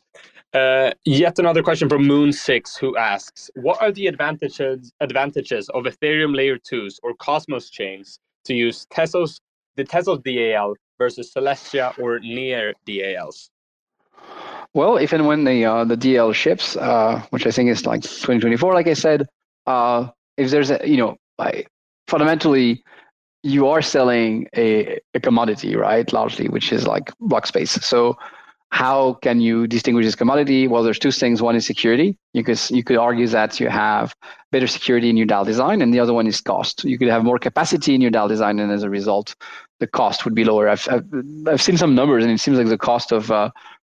uh, yet another question from moon 6 who asks what are the advantages advantages of ethereum layer 2s or cosmos chains to use tezos the tezos dal versus celestia or near dals well, if and when the uh, the DAL ships, uh, which I think is like 2024, like I said, uh, if there's a you know, fundamentally, you are selling a, a commodity, right? Largely, which is like block space. So how can you distinguish this commodity? Well, there's two things. One is security. You could you could argue that you have better security in your DAL design, and the other one is cost. You could have more capacity in your DAL design, and as a result, the cost would be lower. I've I've, I've seen some numbers, and it seems like the cost of uh,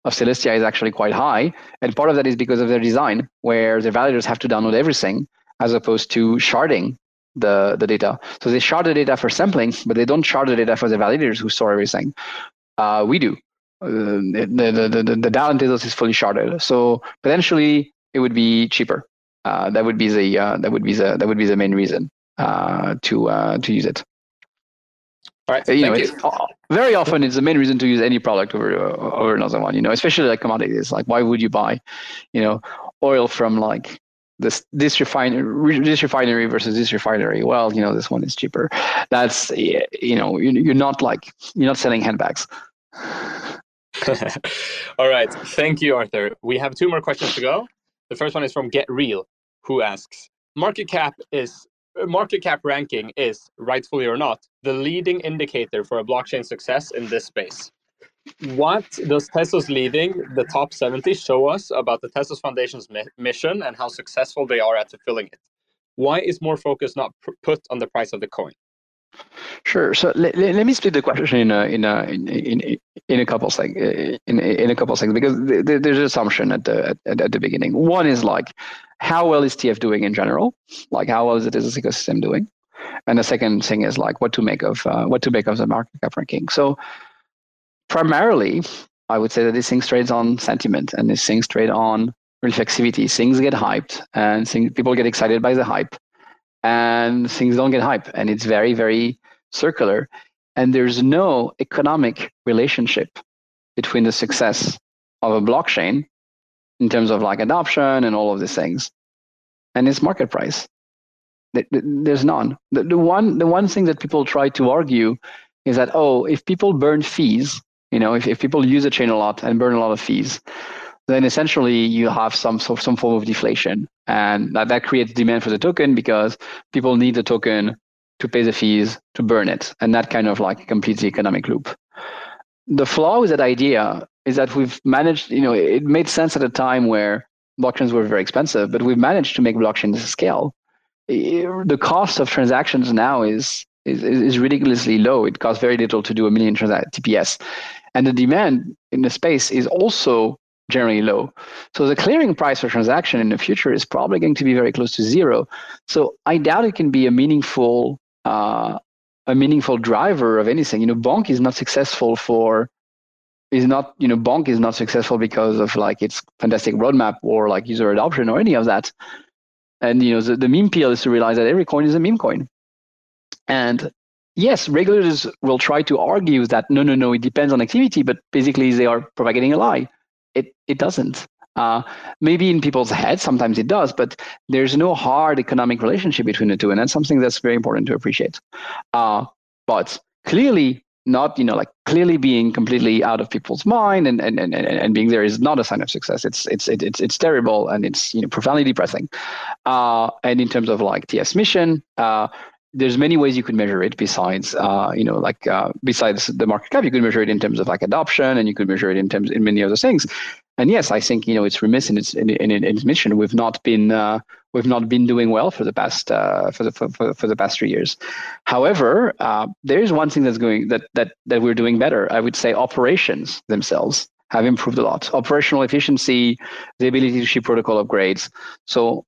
of Celestia is actually quite high. And part of that is because of their design, where the validators have to download everything as opposed to sharding the, the data. So they shard the data for sampling, but they don't shard the data for the validators who store everything. Uh, we do. Uh, the, the, the, the, the DAL in Tezos is fully sharded. So potentially it would be cheaper. Uh, that would be the uh, that would be the that would be the main reason uh, to uh, to use it. All right. You know, you. very often it's the main reason to use any product over over another one. You know, especially like commodities. Like, why would you buy, you know, oil from like this this refinery this refinery versus this refinery? Well, you know, this one is cheaper. That's you know, you're not like you're not selling handbags. All right. Thank you, Arthur. We have two more questions to go. The first one is from Get Real, who asks, market cap is market cap ranking is, rightfully or not, the leading indicator for a blockchain success in this space. What does Tezos leading the top 70 show us about the Tezos Foundation's mi- mission and how successful they are at fulfilling it? Why is more focus not pr- put on the price of the coin? Sure. So let, let, me split the question in a, in a, in, in, in a couple things in, in a couple things because there's an assumption at the at, at the beginning. One is like how well is TF doing in general? Like how well is the Tezos ecosystem doing? And the second thing is like what to make of uh, what to make of the market cap ranking. So primarily, I would say that these things trade on sentiment and these things trade on reflexivity. Things get hyped, and things, people get excited by the hype, and things don't get hype, and it's very very circular. And there's no economic relationship between the success of a blockchain in terms of like adoption and all of these things and its market price. There's none. The, the one the one thing that people try to argue is that oh, if people burn fees, you know, if, if people use a chain a lot and burn a lot of fees, then essentially you have some some form of deflation, and that, that creates demand for the token because people need the token to pay the fees to burn it, and that kind of like completes the economic loop. The flaw with that idea is that we've managed, you know, it made sense at a time where blockchains were very expensive, but we've managed to make blockchains scale. The cost of transactions now is is, is ridiculously low. It costs very little to do a million transact TPS, and the demand in the space is also generally low. So the clearing price for transaction in the future is probably going to be very close to zero. So I doubt it can be a meaningful uh, a meaningful driver of anything. You know, Bonk is not successful for is not you know bonk is not successful because of like its fantastic roadmap or like user adoption or any of that and you know the, the meme peel is to realize that every coin is a meme coin and yes regulators will try to argue that no no no it depends on activity but basically they are propagating a lie it it doesn't. Uh, maybe in people's heads sometimes it does but there's no hard economic relationship between the two and that's something that's very important to appreciate. Uh, but clearly not you know like clearly being completely out of people's mind and and, and, and being there is not a sign of success. It's it's it's it's terrible and it's you know profoundly depressing. Uh, and in terms of like ts mission uh, there's many ways you could measure it besides uh, you know like uh, besides the market cap you could measure it in terms of like adoption and you could measure it in terms in many other things and yes i think you know it's remiss in its in, in, in its mission we've not been uh, we've not been doing well for the past uh, for the for, for, the past three years. However, uh, there is one thing that's going that that that we're doing better. I would say operations themselves have improved a lot. Operational efficiency, the ability to ship protocol upgrades. So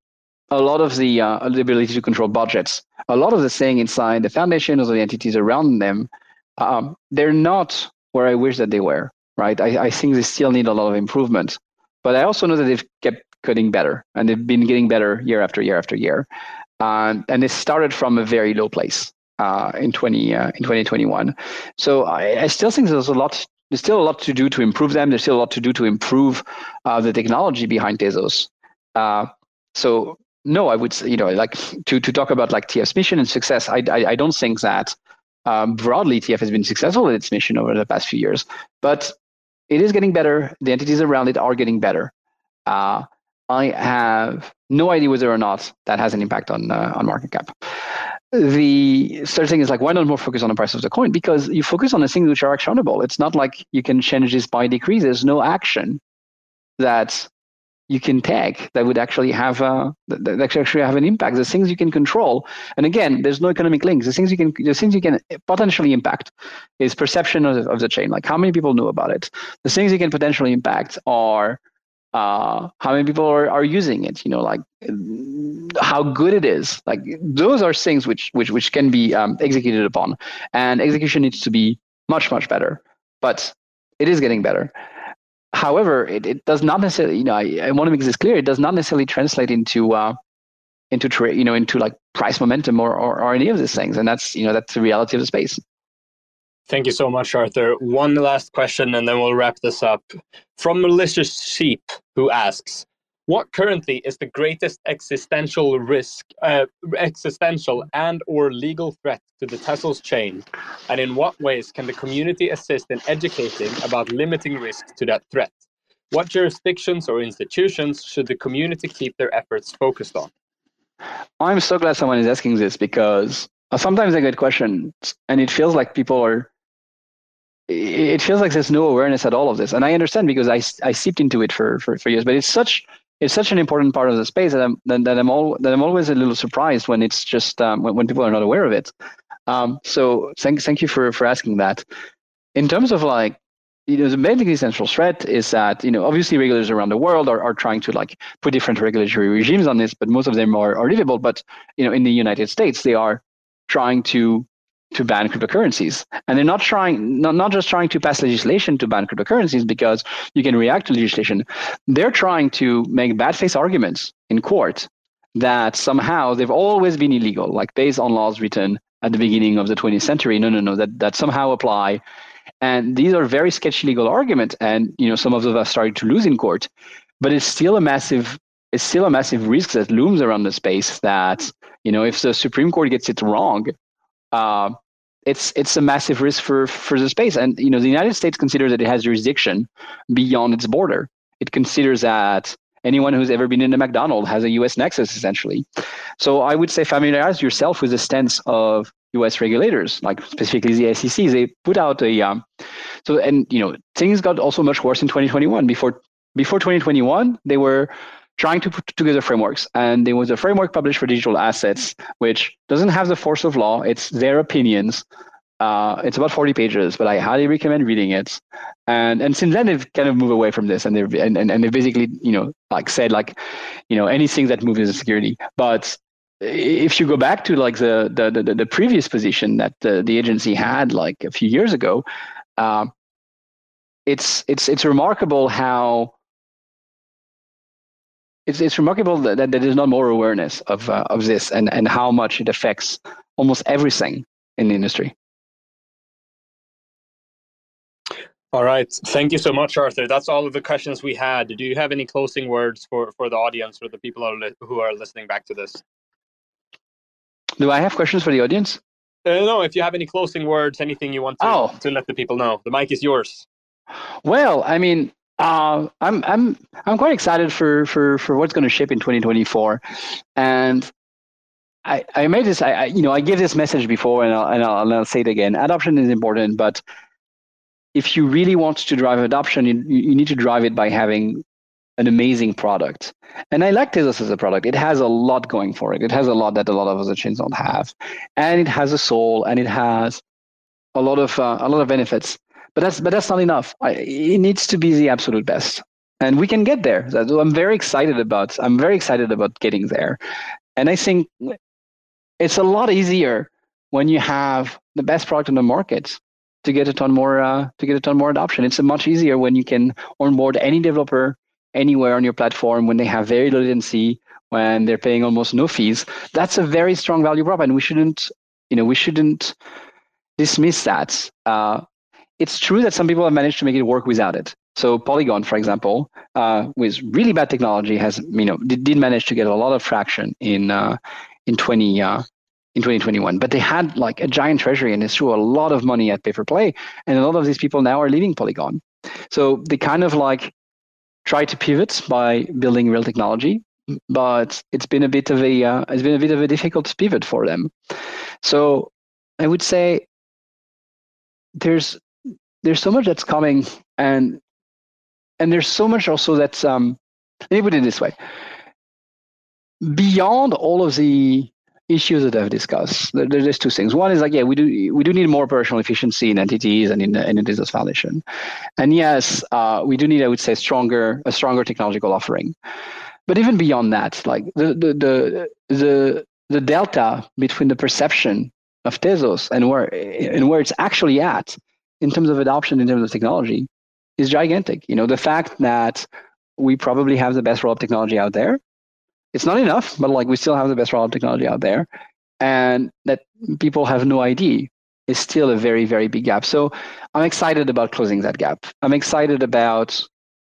a lot of the uh, the ability to control budgets. A lot of the thing inside the foundation or the entities around them, um, they're not where I wish that they were. Right. I, I think they still need a lot of improvement. But I also know that they've kept getting better, and they've been getting better year after year after year. And it started from a very low place uh, in 20 uh, in 2021. So I, I, still think there's a lot. There's still a lot to do to improve them. There's still a lot to do to improve uh, the technology behind Tezos. Uh, so no, I would say, you know like to to talk about like TF's mission and success. I I, I don't think that um, broadly TF has been successful in its mission over the past few years, but it is getting better. The entities around it are getting better. Uh, I have no idea whether or not that has an impact on uh, on market cap. The third thing is like, why not more focus on the price of the coin? Because you focus on the things which are actionable. It's not like you can change this by decrease. There's no action that you can take that would actually have a that actually have an impact. The things you can control, and again, there's no economic links. The things you can the things you can potentially impact is perception of, of the chain, like how many people know about it. The things you can potentially impact are uh, how many people are, are using it you know like how good it is like those are things which which which can be um, executed upon and execution needs to be much much better but it is getting better however it, it does not necessarily you know I, I want to make this clear it does not necessarily translate into uh, into tra- you know into like price momentum or, or or any of these things and that's you know that's the reality of the space Thank you so much, Arthur. One last question, and then we'll wrap this up. From Malicious Sheep, who asks, "What currently is the greatest existential risk, uh, existential and or legal threat to the Tezos chain, and in what ways can the community assist in educating about limiting risk to that threat? What jurisdictions or institutions should the community keep their efforts focused on?" I'm so glad someone is asking this because sometimes I get questions, and it feels like people are it feels like there's no awareness at all of this. And I understand because I, I seeped into it for, for, for years, but it's such it's such an important part of the space that I'm that, that I'm all that I'm always a little surprised when it's just um, when, when people are not aware of it. Um, so thank thank you for for asking that. In terms of like you know the basically central threat is that you know obviously regulators around the world are, are trying to like put different regulatory regimes on this, but most of them are, are livable. But you know in the United States they are trying to to ban cryptocurrencies. And they're not trying, not, not just trying to pass legislation to ban cryptocurrencies because you can react to legislation. They're trying to make bad face arguments in court that somehow they've always been illegal, like based on laws written at the beginning of the 20th century. No, no, no, that, that somehow apply. And these are very sketchy legal arguments. And, you know, some of them have started to lose in court, but it's still a massive, it's still a massive risk that looms around the space that, you know, if the Supreme Court gets it wrong, uh, it's it's a massive risk for for the space. And you know, the United States considers that it has jurisdiction beyond its border. It considers that anyone who's ever been in a McDonald's has a U.S. nexus, essentially. So I would say familiarize yourself with the stance of U.S. regulators, like specifically the SEC. They put out a um, so and you know things got also much worse in 2021. Before before 2021, they were trying to put together frameworks. And there was a framework published for digital assets, which doesn't have the force of law. It's their opinions. Uh, it's about 40 pages, but I highly recommend reading it. And and since then they've kind of moved away from this, and they've and, and, and they basically you know like said like you know anything that moves is security. But if you go back to like the the the, the previous position that the, the agency had like a few years ago, uh, it's it's it's remarkable how it's it's remarkable that, that there is not more awareness of uh, of this and and how much it affects almost everything in the industry. All right. Thank you so much, Arthur. That's all of the questions we had. Do you have any closing words for, for the audience or the people who are, li- who are listening back to this? Do I have questions for the audience? Uh, no, if you have any closing words, anything you want to, oh. to let the people know, the mic is yours. Well, I mean, uh, I'm I'm I'm quite excited for for for what's going to ship in 2024, and I I made this I, I you know I gave this message before and I'll, and I'll, and I'll say it again. Adoption is important, but if you really want to drive adoption, you, you need to drive it by having an amazing product. And I like Tezos as a product. It has a lot going for it. It has a lot that a lot of other chains don't have, and it has a soul, and it has a lot of uh, a lot of benefits but that's but that's not enough. I, it needs to be the absolute best, and we can get there. I'm very excited about. I'm very excited about getting there, and I think it's a lot easier when you have the best product on the market to get a ton more uh, to get a ton more adoption. It's much easier when you can onboard any developer anywhere on your platform when they have very low latency, when they're paying almost no fees. That's a very strong value prop, and we shouldn't you know we shouldn't dismiss that. Uh, it's true that some people have managed to make it work without it. So Polygon, for example, uh, with really bad technology, has you know did, did, manage to get a lot of traction in uh, in twenty uh, in 2021. But they had like a giant treasury and they threw a lot of money at pay for play, and a lot of these people now are leaving Polygon. So they kind of like try to pivot by building real technology, but it's been a bit of a uh, it's been a bit of a difficult pivot for them. So I would say there's there's so much that's coming and and there's so much also that's um let me put it this way beyond all of the issues that I've discussed, there's two things. One is like, yeah, we do we do need more operational efficiency in entities and in in the Tezos Foundation, and yes, uh, we do need, I would say, stronger a stronger technological offering. But even beyond that, like the the the the, the delta between the perception of Tezos and where and where it's actually at in terms of adoption, in terms of technology, is gigantic. You know, the fact that we probably have the best rollup technology out there. It's not enough, but like we still have the best rollup technology out there, and that people have no ID is still a very very big gap. So I'm excited about closing that gap. I'm excited about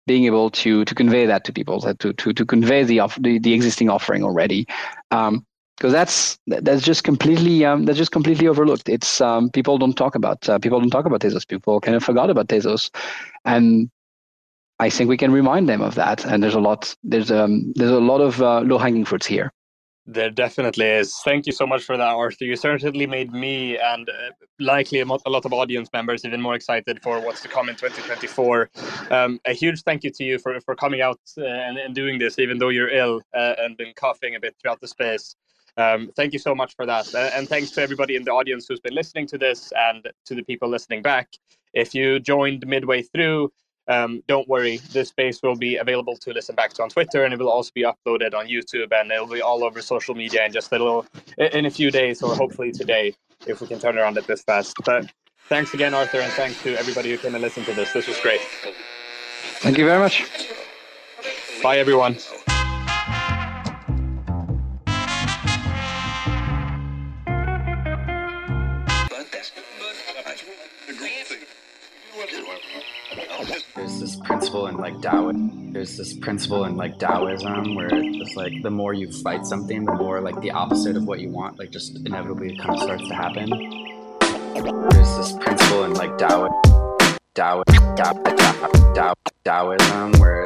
being able to to convey that to people, to to to convey the the, the existing offering already. Um, because that's that's just completely um, that's just completely overlooked. It's um, people don't talk about uh, people don't talk about Tezos. People kind of forgot about Tezos, and I think we can remind them of that. And there's a lot there's um there's a lot of uh, low hanging fruits here. There definitely is. Thank you so much for that, Arthur. You certainly made me and uh, likely a, lot of audience members even more excited for what's to come in 2024. Um, a huge thank you to you for, for coming out uh, and, and doing this, even though you're ill uh, and been coughing a bit throughout the space. Um, thank you so much for that. And thanks to everybody in the audience who's been listening to this and to the people listening back. If you joined midway through, um, don't worry, this space will be available to listen back to on Twitter, and it will also be uploaded on YouTube, and it'll be all over social media in just a little, in a few days, or hopefully today. if we can turn around it this fast. But thanks again, Arthur, and thanks to everybody who came and listened to this. This was great. Thank you very much. Bye, everyone. There's this principle in like Taoism. There's this principle in like Taoism where it's like the more you fight something, the more like the opposite of what you want, like just inevitably kind of starts to happen. There's this principle in like Taoism. Tao, Tao, Tao, Taoism, where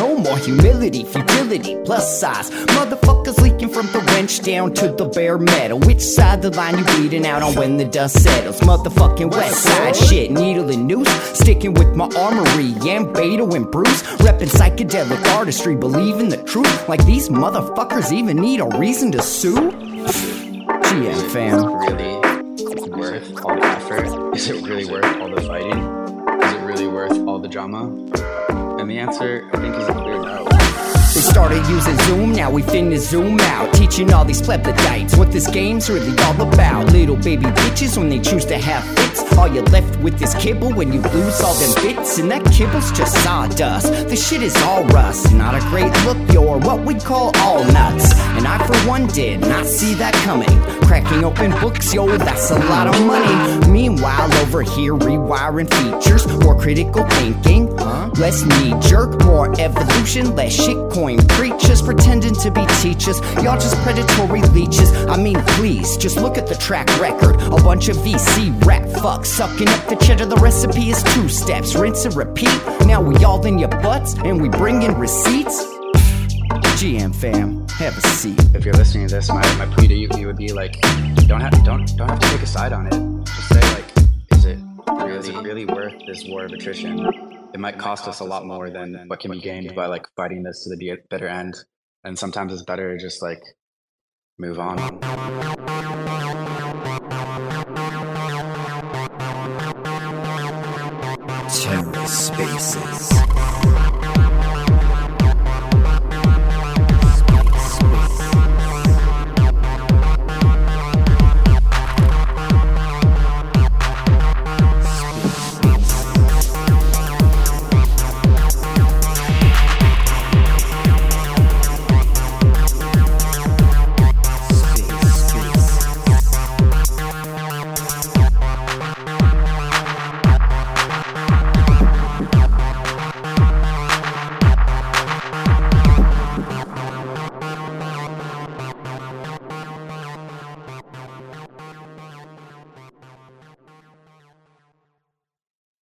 more humility, futility, plus size. Motherfuckers leaking from the wrench down to the bare metal. Which side the line you bleeding out on when the dust settles? Motherfucking west side shit, needle and noose. Sticking with my armory, and Beto and Bruce. Reppin' psychedelic artistry, believing the truth. Like these motherfuckers even need a reason to sue? GM fam. really worth all the effort? Is it really worth all the fighting? Really worth all the drama? And the answer, I think, is a clear no. We started using Zoom, now we finna zoom out. Teaching all these plebiscites what this game's really all about. Little baby bitches when they choose to have fits. All you're left with is kibble when you lose all them bits. And that kibble's just sawdust. The shit is all rust. Not a great look, you're what we call all nuts. And I, for one, did not see that coming. Cracking open books, yo, that's a lot of money. Meanwhile, over here, rewiring features, more critical thinking, less knee jerk, more evolution, less shitcoin preachers pretending to be teachers. Y'all just predatory leeches. I mean, please, just look at the track record. A bunch of VC rap fucks sucking up the cheddar. The recipe is two steps, rinse and repeat. Now we all in your butts and we bring in receipts. GM fam, have a seat. If you're listening to this, my, my plea to you, you would be like, don't have don't don't have to take a side on it. Just say like, is it really, is it really worth this war of attrition? It might cost us a lot more than what can be gained by like fighting this to the bitter end. And sometimes it's better to just like move on. TerraSpaces.